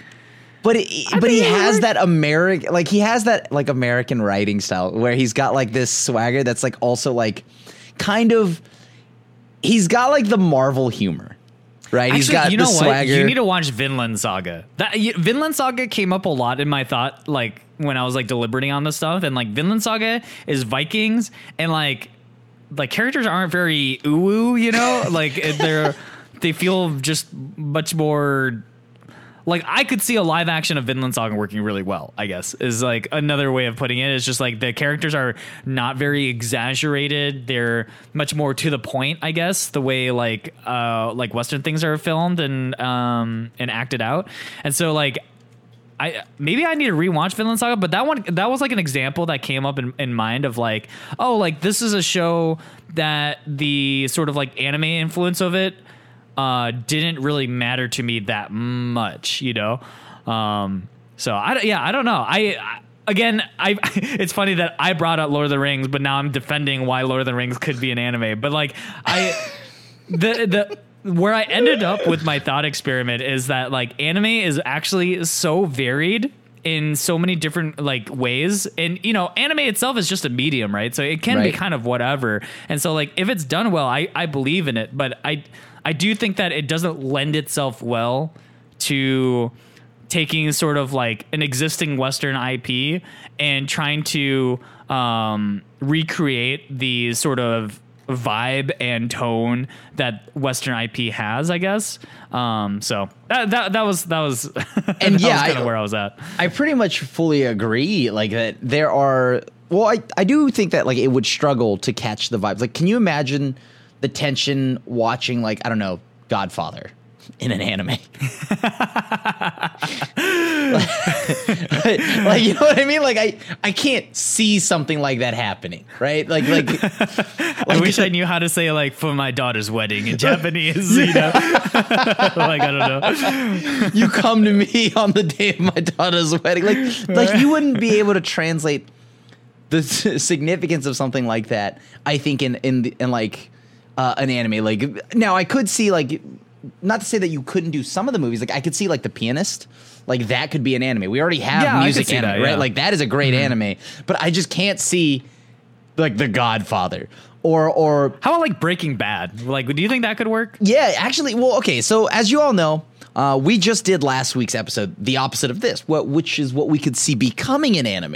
But it, but he has that American, like he has that like American writing style where he's got like this swagger that's like also like kind of. He's got like the Marvel humor, right? he's Actually, got you the know what? swagger. You need to watch Vinland Saga. That Vinland Saga came up a lot in my thought, like when I was like deliberating on this stuff, and like Vinland Saga is Vikings, and like like characters aren't very ooh, you know, like they're they feel just much more. Like I could see a live action of Vinland Saga working really well. I guess is like another way of putting it. It's just like the characters are not very exaggerated. They're much more to the point. I guess the way like uh like Western things are filmed and um and acted out. And so like I maybe I need to rewatch Vinland Saga, but that one that was like an example that came up in, in mind of like, oh, like this is a show that the sort of like anime influence of it uh didn't really matter to me that much, you know. Um so I yeah, I don't know. I, I again, I it's funny that I brought up Lord of the Rings, but now I'm defending why Lord of the Rings could be an anime. But like I the the where I ended up with my thought experiment is that like anime is actually so varied in so many different like ways. And you know anime itself is just a medium right? So it can be kind of whatever. And so like if it's done well i i believe in it. But i i do think that it doesn't lend itself well to taking sort of like an existing Western IP and trying to um, recreate the sort of vibe and tone that Western IP has, I guess. Um, so that, that that was that was And that yeah, kind I- of where I was at. I pretty much fully agree. Like that, there are. Well, I I do think that like it would struggle to catch the vibes. Like, can you imagine the tension watching like I don't know Godfather in an anime? like, you know what I mean? Like I I can't see something like that happening, right? Like like I wish I knew how to say like for my daughter's wedding in Japanese. You know, like I don't know. you come to me on the day of my daughter's wedding. Like, like you wouldn't be able to translate the significance of something like that. I think in in the, in like uh, an anime. Like now, I could see like not to say that you couldn't do some of the movies. Like I could see like the pianist. Like that could be an anime. We already have Yeah, music anime, that, right? yeah. Mm-hmm. Like that is a great anime. But I just can't see like The Godfather or or How about like Breaking Bad? Like, do you think that could work? yeah, actually, well, okay. So as you all know, Uh, we just did last week's episode, the opposite of this, what which is what we could see becoming an anime.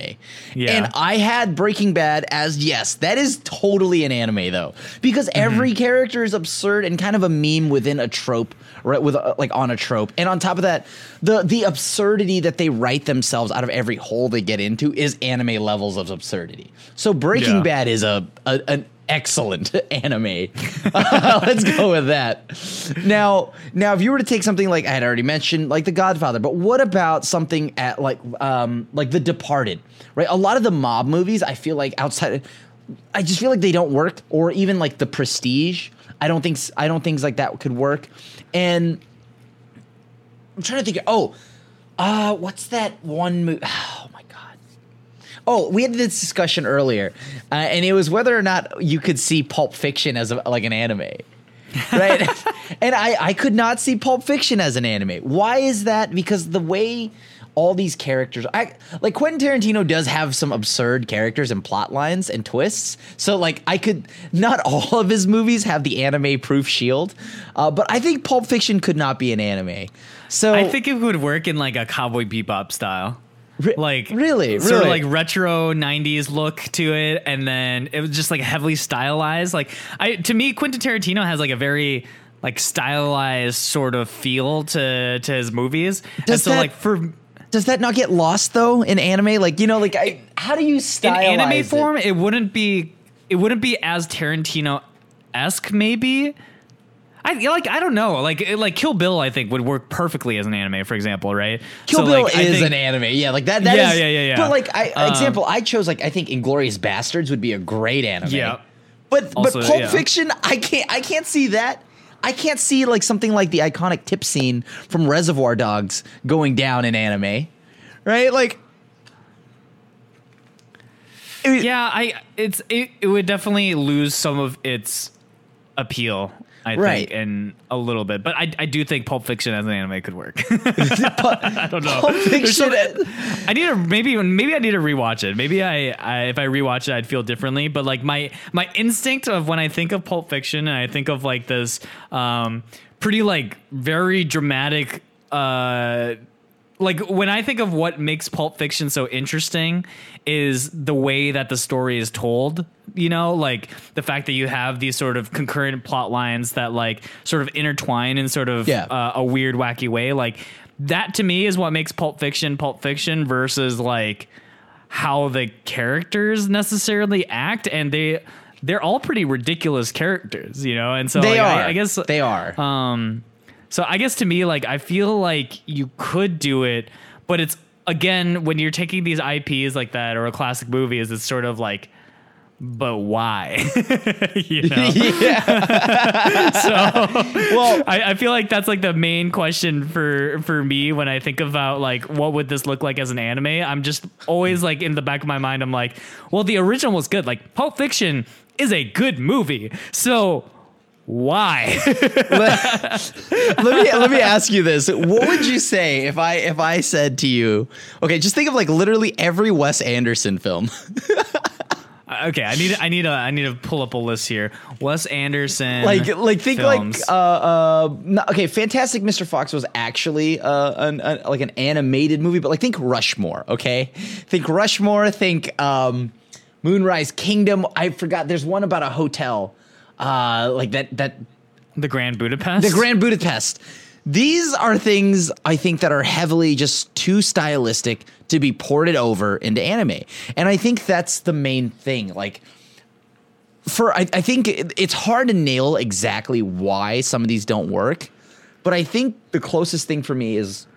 Yeah. And I had Breaking Bad as yes, that is totally an anime though, because every character is absurd and kind of a meme within a trope, right? With uh, like on a trope, and on top of that, the the absurdity that they write themselves out of every hole they get into is anime levels of absurdity. So Breaking Yeah. Bad is a, a an excellent anime. Let's go with that. Now, now, if you were to take something like I had already mentioned, like The Godfather, but what about something at like um like The Departed, right? A lot of the mob movies, I feel like outside, I just feel like they don't work, or even like The Prestige. I don't think I don't think things like that could work, and I'm trying to think. Oh, uh, what's that one movie? Oh we had this discussion earlier, uh, and it was whether or not you could see Pulp Fiction as a, like an anime, right? and I I could not see Pulp Fiction as an anime. Why is that? Because the way all these characters, I like Quentin Tarantino does have some absurd characters and plot lines and twists. So like I could not all of his movies have the anime proof shield, uh, but I think Pulp Fiction could not be an anime. So I think it would work in like a Cowboy Bebop style. Like really, sort of really? like retro 90s look to it and then it was just like heavily stylized like i to me quentin tarantino has like a very like stylized sort of feel to to his movies and Does so that- like for Does that not get lost though in anime? Like you know, like I, how do you style? in stylize anime it? form it wouldn't be it wouldn't be as tarantino-esque maybe I like I don't know like like Kill Bill I think would work perfectly as an anime for example right Kill So, Bill like, I is think- an anime, yeah. Like that. that Yeah, is- yeah, yeah, yeah. But like, I Um, example, I chose like I think Inglourious Basterds would be a great anime. Yeah. But Also, but Pulp yeah. Fiction, I can't I can't see that. I can't see like something like the iconic tip scene from Reservoir Dogs going down in anime, right? Like, yeah i it's it, it would definitely lose some of its appeal i Right. think in a little bit but i, I do think pulp fiction as an anime could work i don't know Pulp some- Fiction. i need to maybe maybe i need to rewatch it maybe I, I if i rewatch it i'd feel differently but like my my instinct of when i think of pulp fiction and i think of like this um pretty like very dramatic uh like when I think of what makes Pulp Fiction so interesting is the way that the story is told. You know, like the fact that you have these sort of concurrent plot lines that like sort of intertwine in sort of Yeah. uh, a weird, wacky way. Like that to me is what makes Pulp Fiction Pulp Fiction versus like how the characters necessarily act, and they they're all pretty ridiculous characters. You know, and so they like, are. I, I guess they are. um, so I guess to me, like I feel like you could do it, but it's again when you're taking these IPs like that or a classic movie, is it's sort of like, but why? you know. so well, I, I feel like that's like the main question for for me when I think about like what would this look like as an anime. I'm just always like in the back of my mind, I'm like, well, the original was good. Like Pulp Fiction is a good movie, so why? let me let me ask you this: What would you say if I if I said to you, okay, just think of like literally every Wes Anderson film. Okay, I need I need a I need to pull up a list here. Wes Anderson, like like think films. like uh uh no, okay fantastic mr fox was actually uh an, an like an animated movie but like think rushmore okay think rushmore think um moonrise kingdom i forgot there's one about a hotel uh like that that. The Grand Budapest. the grand budapest. These are things i think that are heavily just too stylistic to be ported over into anime. And i think that's the main thing like for I, I think it, it's hard to nail exactly why some of these don't work, but I think the closest thing for me is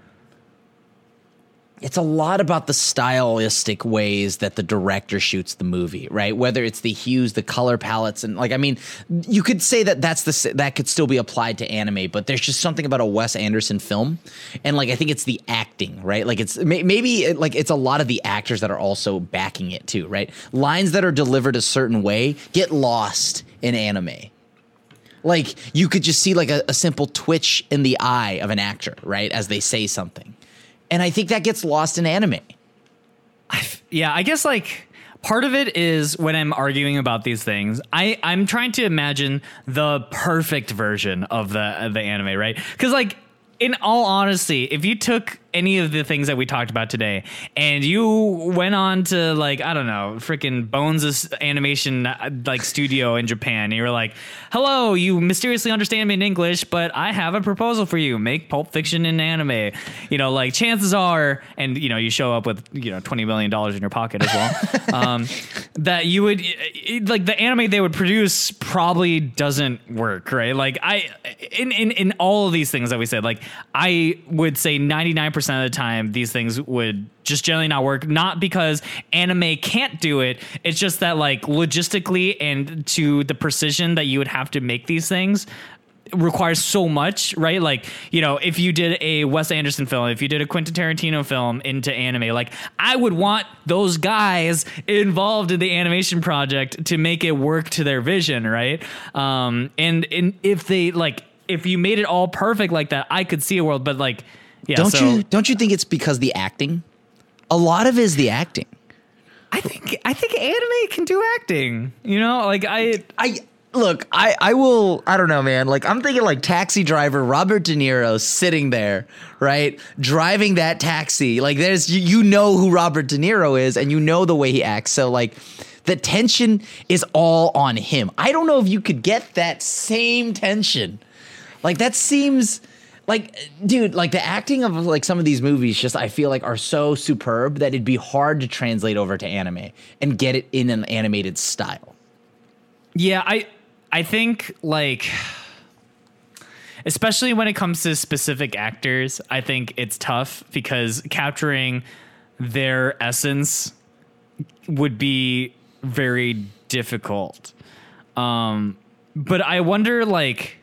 it's a lot about the stylistic ways that the director shoots the movie, right? Whether it's the hues, the color palettes, and like I mean, you could say that that's the that could still be applied to anime, but there's just something about a Wes Anderson film, and like I think it's the acting, right? Like it's maybe it, like it's a lot of the actors that are also backing it too, right? Lines that are delivered a certain way get lost in anime. Like you could just see like a, a simple twitch in the eye of an actor, right, as they say something. And I think that gets lost in anime. yeah, I guess like part of it is when I'm arguing about these things, I I'm trying to imagine the perfect version of the of the anime, right? Because like in all honesty, if you took any of the things that we talked about today and you went on to like I don't know, freaking Bones animation uh, like studio in Japan, and you were like, "Hello, you mysteriously understand me in English, but I have a proposal for you. Make Pulp Fiction in anime." You know, like chances are, and you know, you show up with you know twenty million dollars in your pocket as well, um, that you would like the anime they would produce probably doesn't work, right? Like I in in in all of these things that we said, like I would say 99% of the time these things would just generally not work. Not because anime can't do it. It's just that like logistically and to the precision that you would have to make these things requires so much, right? Like, you know, if you did a Wes Anderson film, if you did a Quentin Tarantino film into anime, like I would want those guys involved in the animation project to make it work to their vision, right? Um, and and if they like if you made it all perfect like that, I could see a world. But like, yeah, don't so, you don't you think it's because the acting? A lot of it is the acting. I think I think anime can do acting. You know, like I I look, I I will. I don't know, man. Like I'm thinking like Taxi Driver, Robert De Niro sitting there, right, driving that taxi. Like there's you, you know who Robert De Niro is, and you know the way he acts. So like the tension is all on him. I don't know if you could get that same tension like that seems like dude, like the acting of like some of these movies just I feel like are so superb that it'd be hard to translate over to anime and get it in an animated style. Yeah, I I think like especially when it comes to specific actors, I think it's tough because capturing their essence would be very difficult. Um but I wonder like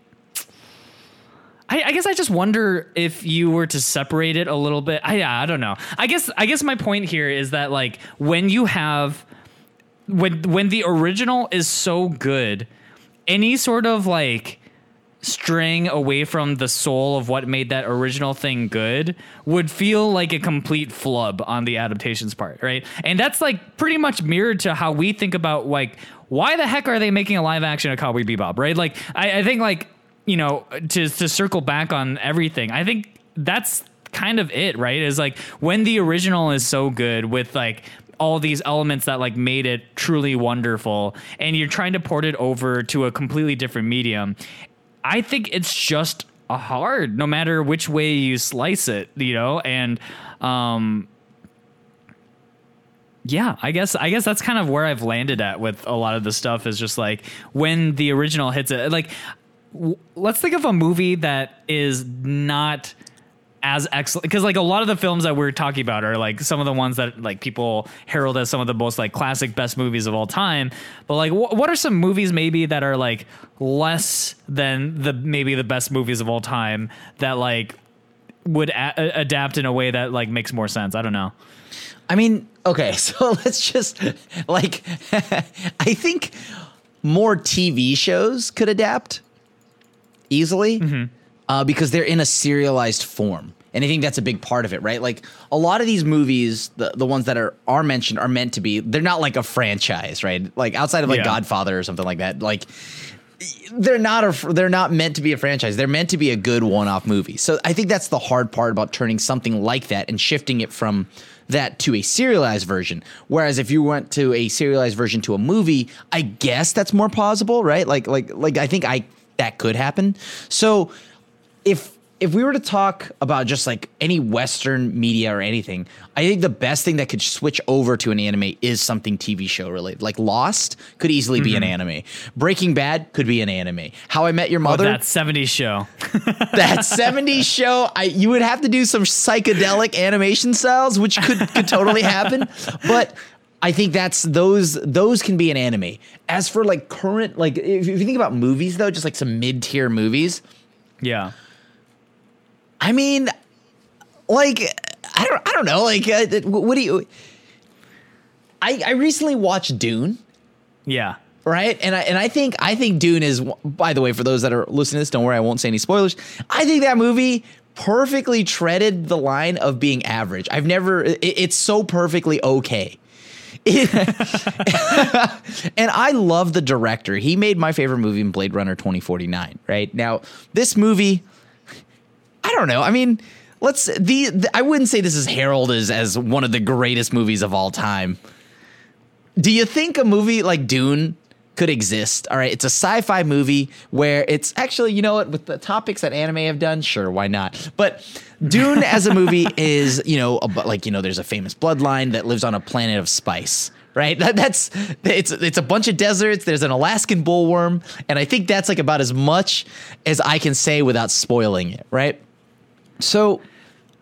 I, I, guess I just wonder if you were to separate it a little bit. I, I don't know. I guess I guess my point here is that like when you have when when the original is so good, any sort of like straying away from the soul of what made that original thing good would feel like a complete flub on the adaptations part, right? And that's like pretty much mirrored to how we think about like why the heck are they making a live action of Cowboy Bebop, right? Like I, I think like you know, to to circle back on everything, I think that's kind of it, right? Is like when the original is so good with like all these elements that like made it truly wonderful and you're trying to port it over to a completely different medium. I think it's just hard no matter which way you slice it, you know? And um yeah, I guess I guess that's kind of where I've landed at with a lot of the stuff is just like when the original hits it. Like let's think of a movie that is not as excellent because like a lot of the films that we're talking about are like some of the ones that like people herald as some of the most like classic best movies of all time. But like wh- what are some movies maybe that are like less than the maybe the best movies of all time that like would a- adapt in a way that like makes more sense? I don't know. I mean okay so let's just like i think more tv shows could adapt easily mm-hmm. uh, because they're in a serialized form. And I think that's a big part of it, right? Like a lot of these movies, the, the ones that are are mentioned are meant to be. They're not like a franchise, right? Like outside of like yeah. Godfather or something like that. Like they're not a they're not meant to be a franchise. They're meant to be a good one-off movie. So I think that's the hard part about turning something like that and shifting it from that to a serialized version. Whereas if you went to a serialized version to a movie, I guess that's more plausible, right? Like like like I think I that could happen. So if if we were to talk about just like any Western media or anything, I think the best thing that could switch over to an anime is something TV show related. Like Lost could easily mm-hmm. be an mm-hmm. anime. Breaking Bad could be an anime. How I Met Your Mother. Oh, that 70s show. that 70s show. I you would have to do some psychedelic animation styles, which could could totally happen. But I think that's those those can be an anime. As for like current like if you think about movies though, just like some mid-tier movies. Yeah. I mean like I don't I don't know like uh, what do you I I recently watched Dune. Yeah. Right? And I and I think I think Dune is by the way for those that are listening to this, don't worry, I won't say any spoilers. I think that movie perfectly treaded the line of being average. I've never it, it's so perfectly okay. and I love the director. He made my favorite movie in Blade Runner 2049, right? Now, this movie I don't know. I mean, let's the, the I wouldn't say this is heralded as, as one of the greatest movies of all time. Do you think a movie like Dune could exist? All right, it's a sci-fi movie where it's actually, you know what, with the topics that anime have done, sure, why not? But Dune as a movie is, you know, like you know, there's a famous bloodline that lives on a planet of spice. Right, that, that's it's it's a bunch of deserts. There's an Alaskan bullworm, and I think that's like about as much as I can say without spoiling it. Right, so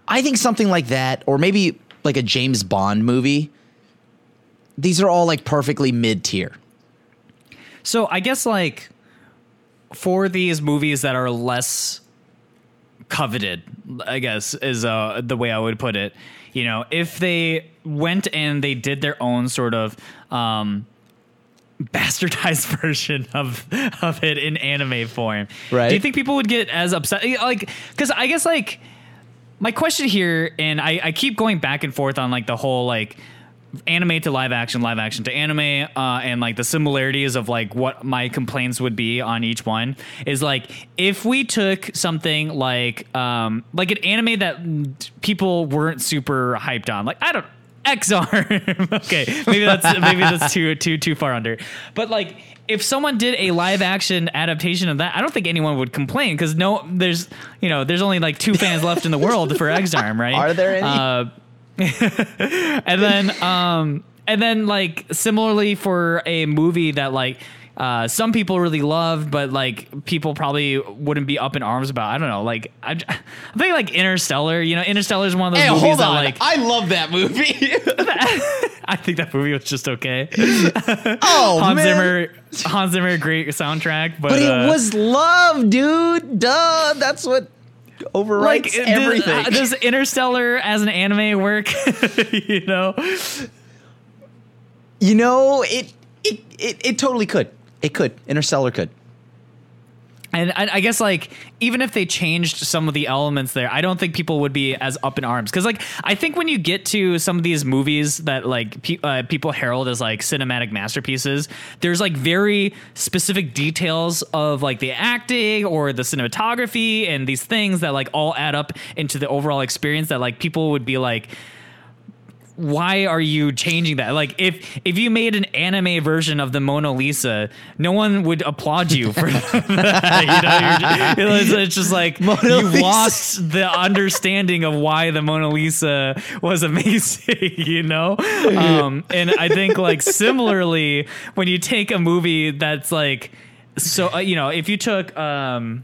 I think something like that, or maybe like a James Bond movie. These are all like perfectly mid tier. So I guess like for these movies that are less coveted, I guess is uh, the way I would put it. You know, if they went and they did their own sort of um, bastardized version of of it in anime form, Right. Do you think people would get as upset? Like, because I guess like my question here, and I, I keep going back and forth on like the whole like anime to live action, live action to anime, uh, and like the similarities of like what my complaints would be on each one is like if we took something like um like an anime that people weren't super hyped on, like I don't Ex-Arm. okay, maybe that's maybe that's too too too far under, but like. If someone did a live action adaptation of that, I don't think anyone would complain because no, there's you know there's only like two fans left in the world for Ex-Arm, right? Are there any? Uh, and then um and then like similarly for a movie that like uh, some people really love, but like people probably wouldn't be up in arms about. I don't know. Like I, I think like Interstellar. You know, Interstellar is one of those Hey, movies hold that like I love that movie. I think that movie was just okay. oh Hans man. Zimmer, Hans Zimmer, great soundtrack, but, But it uh, was love, dude. Duh. That's what overwrites like does- everything. uh, Does, Interstellar as an anime work? you know, you know, it, it it it totally could. It could. Interstellar could. And I, I guess like even if they changed some of the elements there, I don't think people would be as up in arms. Because like I think when you get to some of these movies that like pe- uh, people herald as like cinematic masterpieces, there's like very specific details of like the acting or the cinematography and these things that like all add up into the overall experience that like people would be like why are you changing that? Like if if you made an anime version of the Mona Lisa, no one would applaud you for that. You know, you're, ju- it's, it's just like Mona you Lisa. lost the understanding of why the Mona Lisa was amazing. You know, um, and I think like similarly when you take a movie that's like so uh, you know if you took um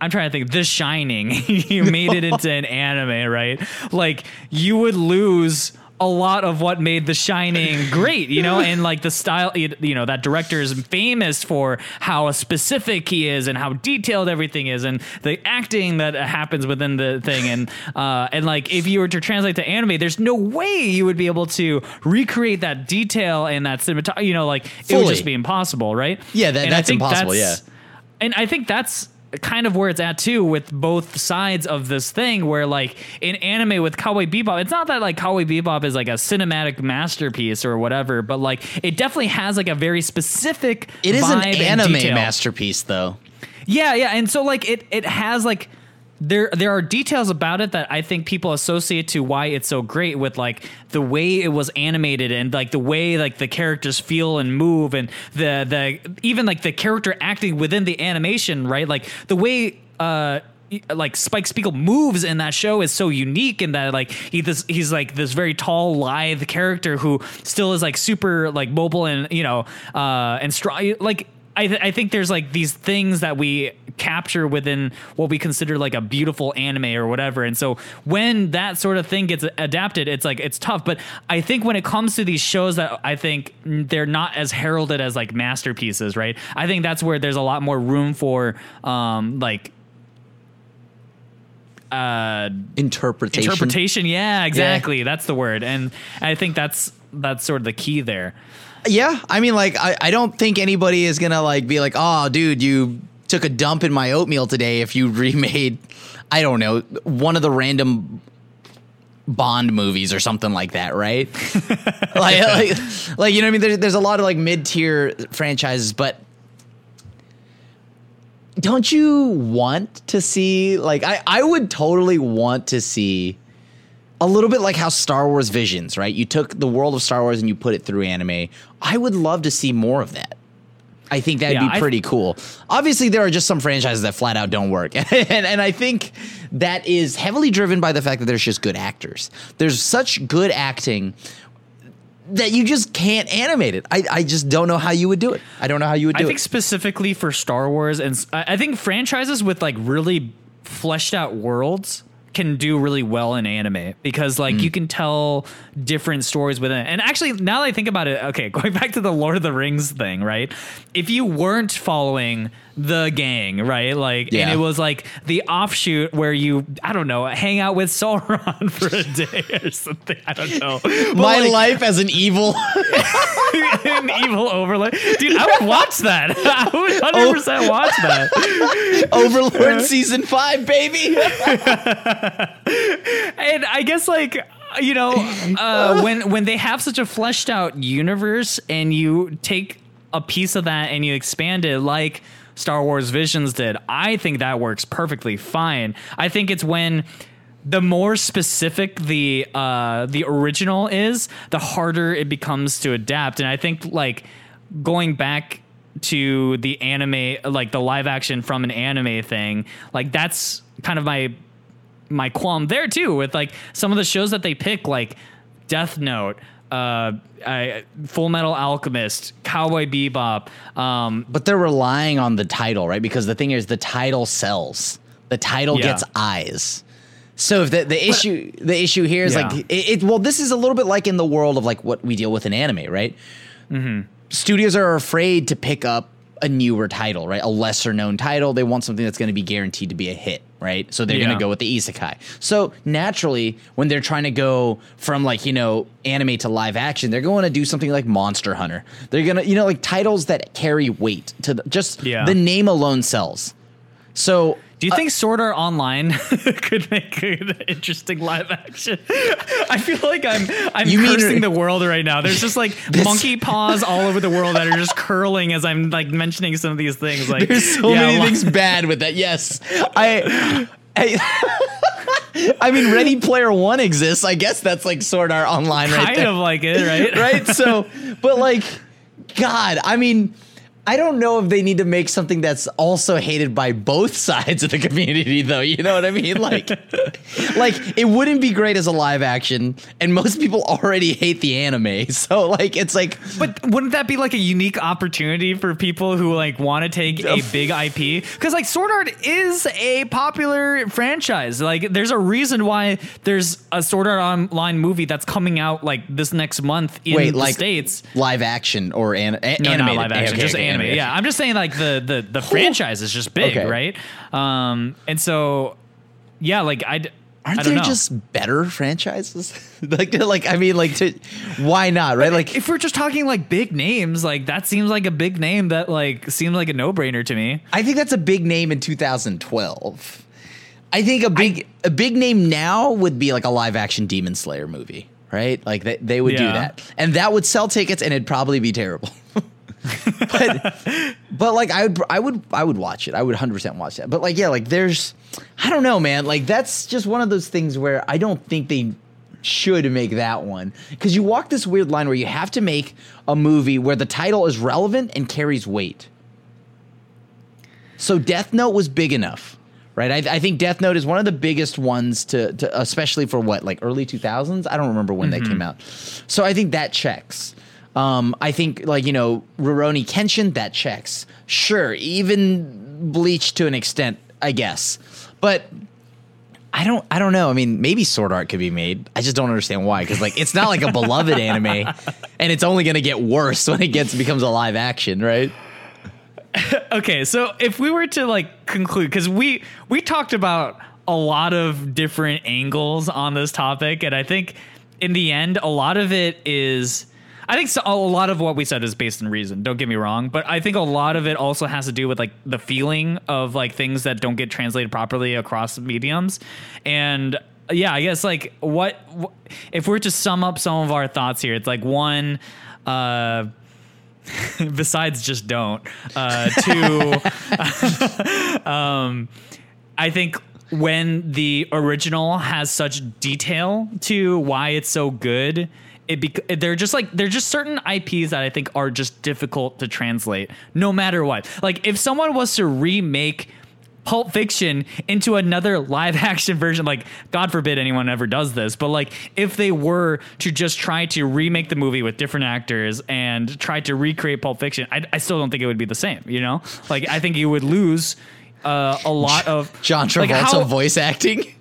I'm trying to think. The Shining, you made it into an anime, right? Like you would lose a lot of what made The Shining great, you know, and like the style, you know, that director is famous for how specific he is and how detailed everything is, and the acting that happens within the thing, and uh, and like if you were to translate to anime, there's no way you would be able to recreate that detail and that cinematography, you know, like it would just be impossible, right? Yeah, that- that's impossible, that's- and I think that's kind of where it's at too with both sides of this thing where like in anime with Cowboy Bebop it's not that like Cowboy Bebop is like a cinematic masterpiece or whatever but like it definitely has like a very specific It is an anime masterpiece, though. Yeah, yeah, and so like it it has like there there are details about it that I think people associate to why it's so great with like the way it was animated and like the way like the characters feel and move and the the even like the character acting within the animation, right? Like the way uh like Spike Spiegel moves in that show is so unique in that like he this he's like this very tall lithe character who still is like super like mobile and you know uh and strong like I, th- I think there's like these things that we capture within what we consider like a beautiful anime or whatever. And so when that sort of thing gets adapted, it's like it's tough. But I think when it comes to these shows that I think they're not as heralded as like masterpieces, right? I think that's where there's a lot more room for um like uh Interpretation. interpretation. Yeah, exactly. That's the word. And I think that's that's sort of the key there. Yeah, I mean, like, I, I don't think anybody is gonna like be like, oh, dude, you took a dump in my oatmeal today. If you remade, I don't know, one of the random Bond movies or something like that, right? like, like, like, you know what I mean? There's, there's a lot of like mid tier franchises, but don't you want to see like I I would totally want to see a little bit like how Star Wars Visions, right? You took the world of Star Wars and you put it through anime. I would love to see more of that. I think that'd Yeah, be pretty cool. Obviously, there are just some franchises that flat out don't work, and, and I think that is heavily driven by the fact that there's just good actors. There's such good acting that you just can't animate it. I, I just don't know how you would do it. I don't know how you would do it. I think it. specifically for Star Wars, and I think franchises with like really fleshed out worlds can do really well in anime because like Mm. you can tell different stories within it. And actually, now that I think about it, okay, going back to the Lord of the Rings thing, right? If you weren't following the gang, right? Like, and it was like the offshoot where you, I don't know, hang out with Sauron for a day or something. I don't know. But, My like, life as an evil. an evil overlay. Dude, I would watch that. I would 100% watch that. Overlord season five, baby. And I guess like you know, uh, when when they have such a fleshed out universe and you take a piece of that and you expand it like Star Wars Visions did, I think that works perfectly fine. I think it's when the more specific the uh, the original is, the harder it becomes to adapt. And I think like going back to the anime, like the live action from an anime thing, like that's kind of my my qualm there too with like some of the shows that they pick like Death Note, uh, I, Fullmetal Alchemist, Cowboy Bebop. Um, but they're relying on the title, right? Because the thing is, the title sells. The title Yeah. gets eyes. So if the, the issue the issue here is Yeah. like it, it well this is a little bit like in the world of like what we deal with in anime right studios are afraid to pick up a newer title right a lesser known title they want something that's going to be guaranteed to be a hit right? So they're going to go with the isekai. So naturally when they're trying to go from like you know anime to live action they're going to do something like monster hunter. They're going to you know like titles that carry weight to the, just Yeah. the name alone sells. So do you uh, think Sword Art Online could make an interesting live action? I feel like I'm I'm You mean- cursing the world right now. There's just like monkey paws all over the world that are just curling as I'm like mentioning some of these things. Like There's so yeah, many things bad with that. Yes, I. I, I mean, Ready Player One exists. I guess that's like Sword Art Online, right kind there, of like it, right? right? So, but like, God, I mean, I don't know if they need to make something that's also hated by both sides of the community, though. You know what I mean? Like, like it wouldn't be great as a live action, and most people already hate the anime. So, like, it's like But wouldn't that be like a unique opportunity for people who like want to take a big IP? Because like Sword Art is a popular franchise. Like there's a reason why there's a Sword Art Online movie that's coming out like this next month in wait, the like states. live action or an, a- No, animated. not live action, Okay, just okay, anime. Yeah, I'm just saying like the the the franchise is just big, Okay. right? Um, and so yeah, like I. Aren't I don't there know. just better franchises? like, like I mean, like, to, why not? Right? Like, if we're just talking like big names, like that seems like a big name that like seems like a no brainer to me. I think that's a big name in 2012. I think a big a big name now would be like a live action Demon Slayer movie, right? Like they, they would do that, and that would sell tickets, and it'd probably be terrible. but but like I would I would I would watch it. I would 100% watch that. But like yeah, like there's I don't know, man. Like that's just one of those things where I don't think they should make that one cuz you walk this weird line where you have to make a movie where the title is relevant and carries weight. So Death Note was big enough. Right, I, I think Death Note is one of the biggest ones to, to, especially for what, like early two thousands. I don't remember when that mm-hmm. came out, so I think that checks. Um, I think like you know Rurouni Kenshin that checks. Sure, even Bleach to an extent, I guess, but I don't I don't know. I mean, maybe Sword Art could be made. I just don't understand why because like it's not like a beloved anime, and it's only gonna get worse when it gets becomes a live action, right? okay so if we were to like conclude because we we talked about a lot of different angles on this topic and i think in the end a lot of it is i think so, a lot of what we said is based in reason don't get me wrong but i think a lot of it also has to do with like the feeling of like things that don't get translated properly across mediums and yeah i guess like what wh- if we're to sum up some of our thoughts here it's like one uh besides just don't. Uh, to, um, I think when the original has such detail to why it's so good, it bec- they're just like they're just certain IPs that I think are just difficult to translate, no matter what. Like if someone was to remake Pulp Fiction into another live action version. Like, God forbid anyone ever does this, but like, if they were to just try to remake the movie with different actors and try to recreate Pulp Fiction, I, I still don't think it would be the same. You know, like I think you would lose uh, a lot of John Travolta like how- voice acting.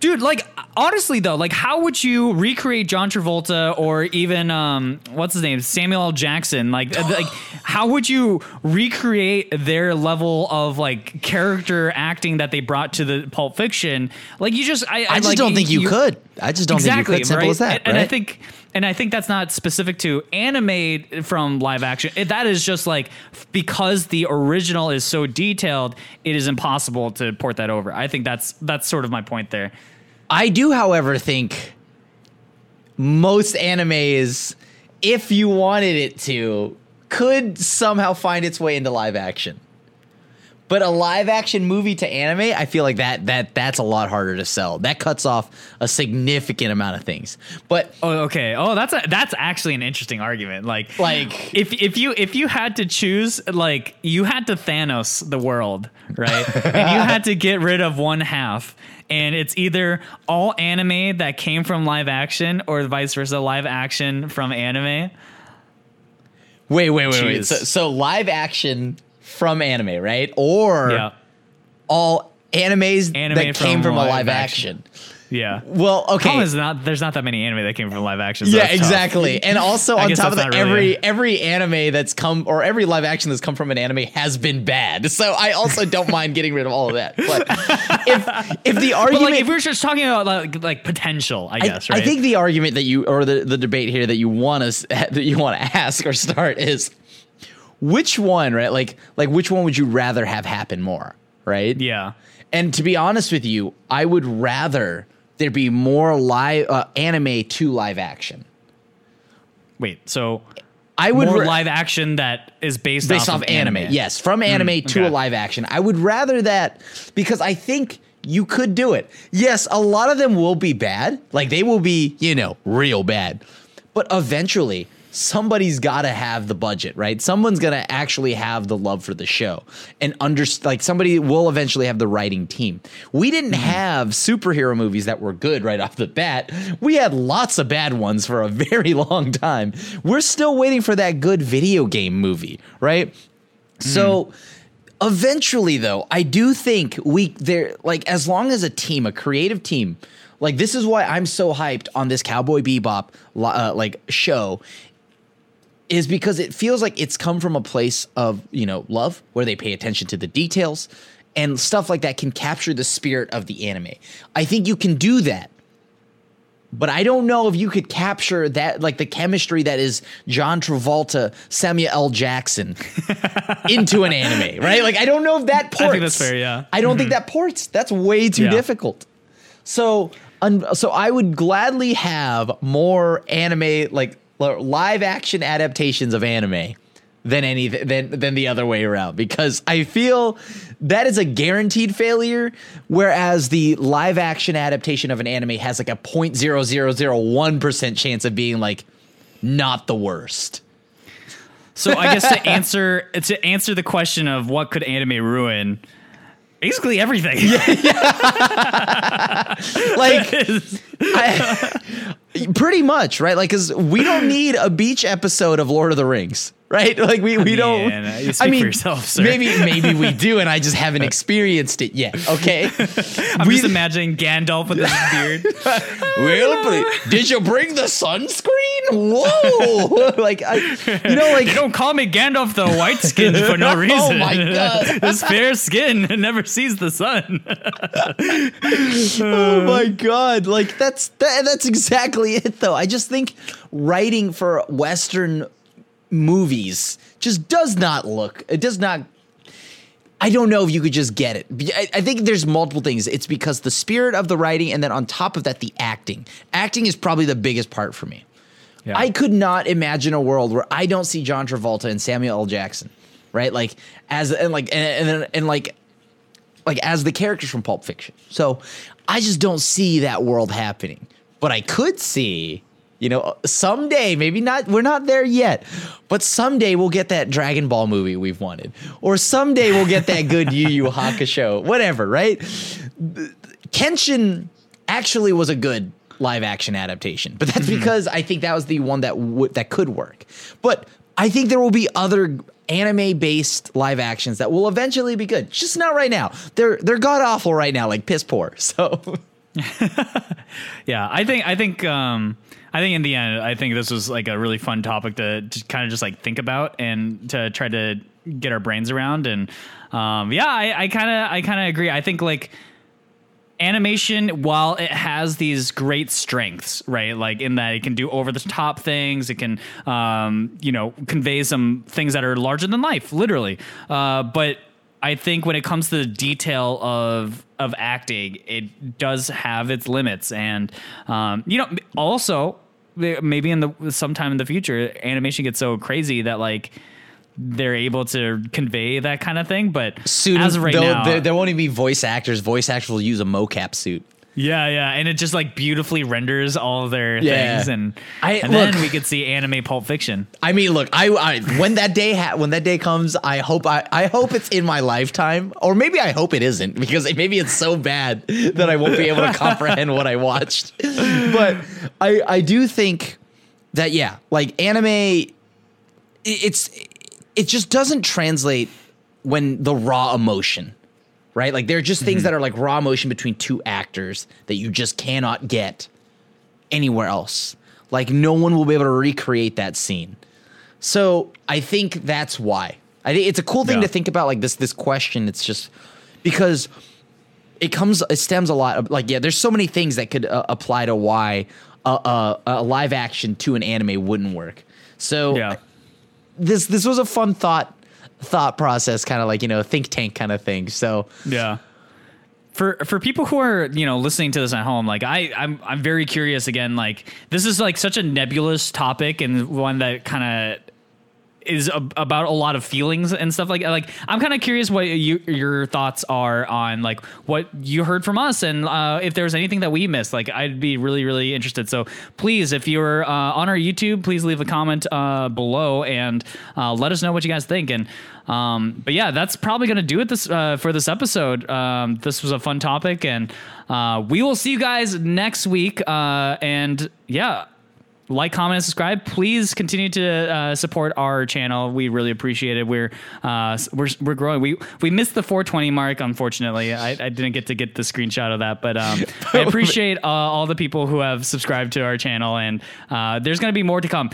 Dude like honestly though like how would you recreate john travolta or even um what's his name? Samuel l. Jackson? Like uh, like how would you recreate their level of like character acting that they brought to the pulp fiction? Like you just i, I just like, don't think you, could. I just don't exactly think you could. Simple right? as that. and, and i think and I think that's not specific to anime from live action. It, that is just like because the original is so detailed, it is impossible to port that over. I think that's that's sort of my point there. I do, however, think most animes, if you wanted it to, could somehow find its way into live action. But a live action movie to anime, I feel like that that that's a lot harder to sell. That cuts off a significant amount of things. But Oh, okay. Oh, that's a, that's actually an interesting argument. Like, Like- if if you if you had to choose, like, you had to Thanos the world, right? and you had to get rid of one half, and it's either all anime that came from live action, or vice versa, live action from anime. wait, wait, wait, wait. So, so live action from anime, right? Or Yeah, all animes Anime that came from from, a live action. action. yeah. Well, okay. Not there's not that many anime that came from live action. so Yeah, exactly. And also on top of that, really every every anime that's come or every live action that's come from an anime has been bad. So I also don't mind getting rid of all of that. But if if the But argument like, if we're just talking about like like potential, I I, guess, right? I think the argument that you or the, the debate here that you want to that you want to ask or start is which one, right? Like like which one would you rather have happen more, right? yeah. And to be honest with you, I would rather there be more live uh, anime to live action. Wait, so I would more ra- live action that is based, based off, off of anime. anime. Yes, from anime to okay. a live action. I would rather that because I think you could do it. Yes, a lot of them will be bad. Like they will be, you know, real bad. But eventually somebody's got to have the budget, right? Someone's going to actually have the love for the show and under like somebody will eventually have the writing team. We didn't have superhero movies that were good right off the bat. We had lots of bad ones for a very long time. We're still waiting for that good video game movie, right? So eventually though, I do think we there like as long as a team, a creative team, like this is why I'm so hyped on this Cowboy Bebop uh, like show is because it feels like it's come from a place of, you know, love where they pay attention to the details and stuff like that can capture the spirit of the anime. I think you can do that. But I don't know if you could capture that, like the chemistry that is John Travolta, Samuel L. Jackson, into an anime, right? Like I don't know if that ports. I think that's fair, yeah. I don't think mm-hmm. that ports. That's way too Yeah. difficult. So, un- so I would gladly have more anime, like li- live action adaptations of anime, than any than than the other way around because I feel that is a guaranteed failure. Whereas the live action adaptation of an anime has like a 0.0001 percent chance of being like not the worst. So I guess to answer to answer the question of what could anime ruin, basically everything. Like I, pretty much, right? Like, cause we don't need a beach episode of Lord of the Rings, right? Like we, we don't. Uh, speak for yourself, maybe maybe we do, and I just haven't experienced it yet. Okay, I'm We- just imagining Gandalf with his beard. well, but did you bring the sunscreen? Whoa! like I, you know, like They don't call me Gandalf the white skin for no reason. Oh my God. this fair skin never sees the sun. oh my god like that's that, that's exactly it though i just think writing for western movies just does not look it does not I don't know if you could just get it. I, I think there's multiple things. It's because the spirit of the writing, and then on top of that, the acting. Acting is probably the biggest part for me. Yeah. I could not imagine a world where I don't see John Travolta and Samuel L. Jackson, right? Like as and like and and, and like like as the characters from Pulp Fiction. So I just don't see that world happening. But I could see, you know, someday, maybe not, we're not there yet, but someday we'll get that Dragon Ball movie we've wanted. Or someday we'll get that good Yu Yu Hakusho, whatever, right? Kenshin actually was a good live action adaptation, but that's because I think that was the one that would that could work. But I think there will be other anime based live actions that will eventually be good. Just not right now. They're they're god awful right now, like piss poor. So yeah, I think I think um I think in the end, I think this was like a really fun topic to, to kind of just like think about and to try to get our brains around. And um, yeah, I kind of I kind of agree. I think like animation while it has these great strengths right like in that it can do over the top things it can um, you know convey some things that are larger than life literally uh, but i think when it comes to the detail of of acting it does have its limits and um, you know also maybe in the sometime in the future animation gets so crazy that like they're able to convey that kind of thing. But soon, as of right now, there, there won't even be voice actors. Voice actors will use a mocap suit. Yeah, yeah, and it just like beautifully renders all their yeah. things, and I, and look, then we could see anime Pulp Fiction. I mean, look, I, I when that day ha- when that day comes, I hope I, I hope it's in my lifetime, or maybe I hope it isn't because maybe it's so bad that I won't be able to comprehend what I watched. But I I do think that yeah, like anime, it's it just doesn't translate when the raw emotion, right? Like there are just things mm-hmm. that are like raw emotion between two actors that you just cannot get anywhere else. Like no one will be able to recreate that scene. So I think that's why. I think it's a cool thing yeah. to think about like this this question. It's just because it comes it stems a lot of like yeah there's so many things that could uh, apply to why a, a, a, live action to an anime wouldn't work so yeah this this was a fun thought thought process, kind of like you know think tank kind of thing. So yeah. For, for people who are you know listening to this at home, like I I'm I'm very curious again. Like this is like such a nebulous topic and one that kind of is a, about a lot of feelings and stuff like like I'm kind of curious what you, your thoughts are on like what you heard from us and uh, if there's anything that we missed. Like I'd be really really interested. So please if you're uh, on our YouTube please leave a comment uh, below and uh, let us know what you guys think. And um, but yeah that's probably gonna do it this uh, for this episode. Um, this was a fun topic and uh, we will see you guys next week and yeah like, comment, and subscribe. Please continue to uh, support our channel. We really appreciate it. We're uh, we're we're growing. We we missed the 420 mark. Unfortunately, I, I didn't get to get the screenshot of that, but um, I appreciate uh, all the people who have subscribed to our channel, and uh, there's going to be more to come.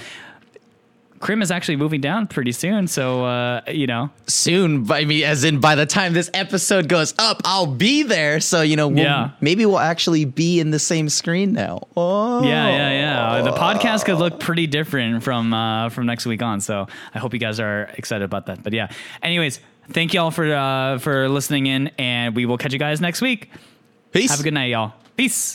Krim is actually moving down pretty soon, so uh, you know. Soon, I mean, as in by the time this episode goes up, I'll be there. So you know, we'll, yeah. maybe we'll actually be in the same screen now. Oh, yeah, yeah, yeah. The podcast could look pretty different from uh, from next week on. So I hope you guys are excited about that. But yeah, anyways, thank y'all for uh, for listening in, and we will catch you guys next week. Peace. Have a good night, y'all. Peace.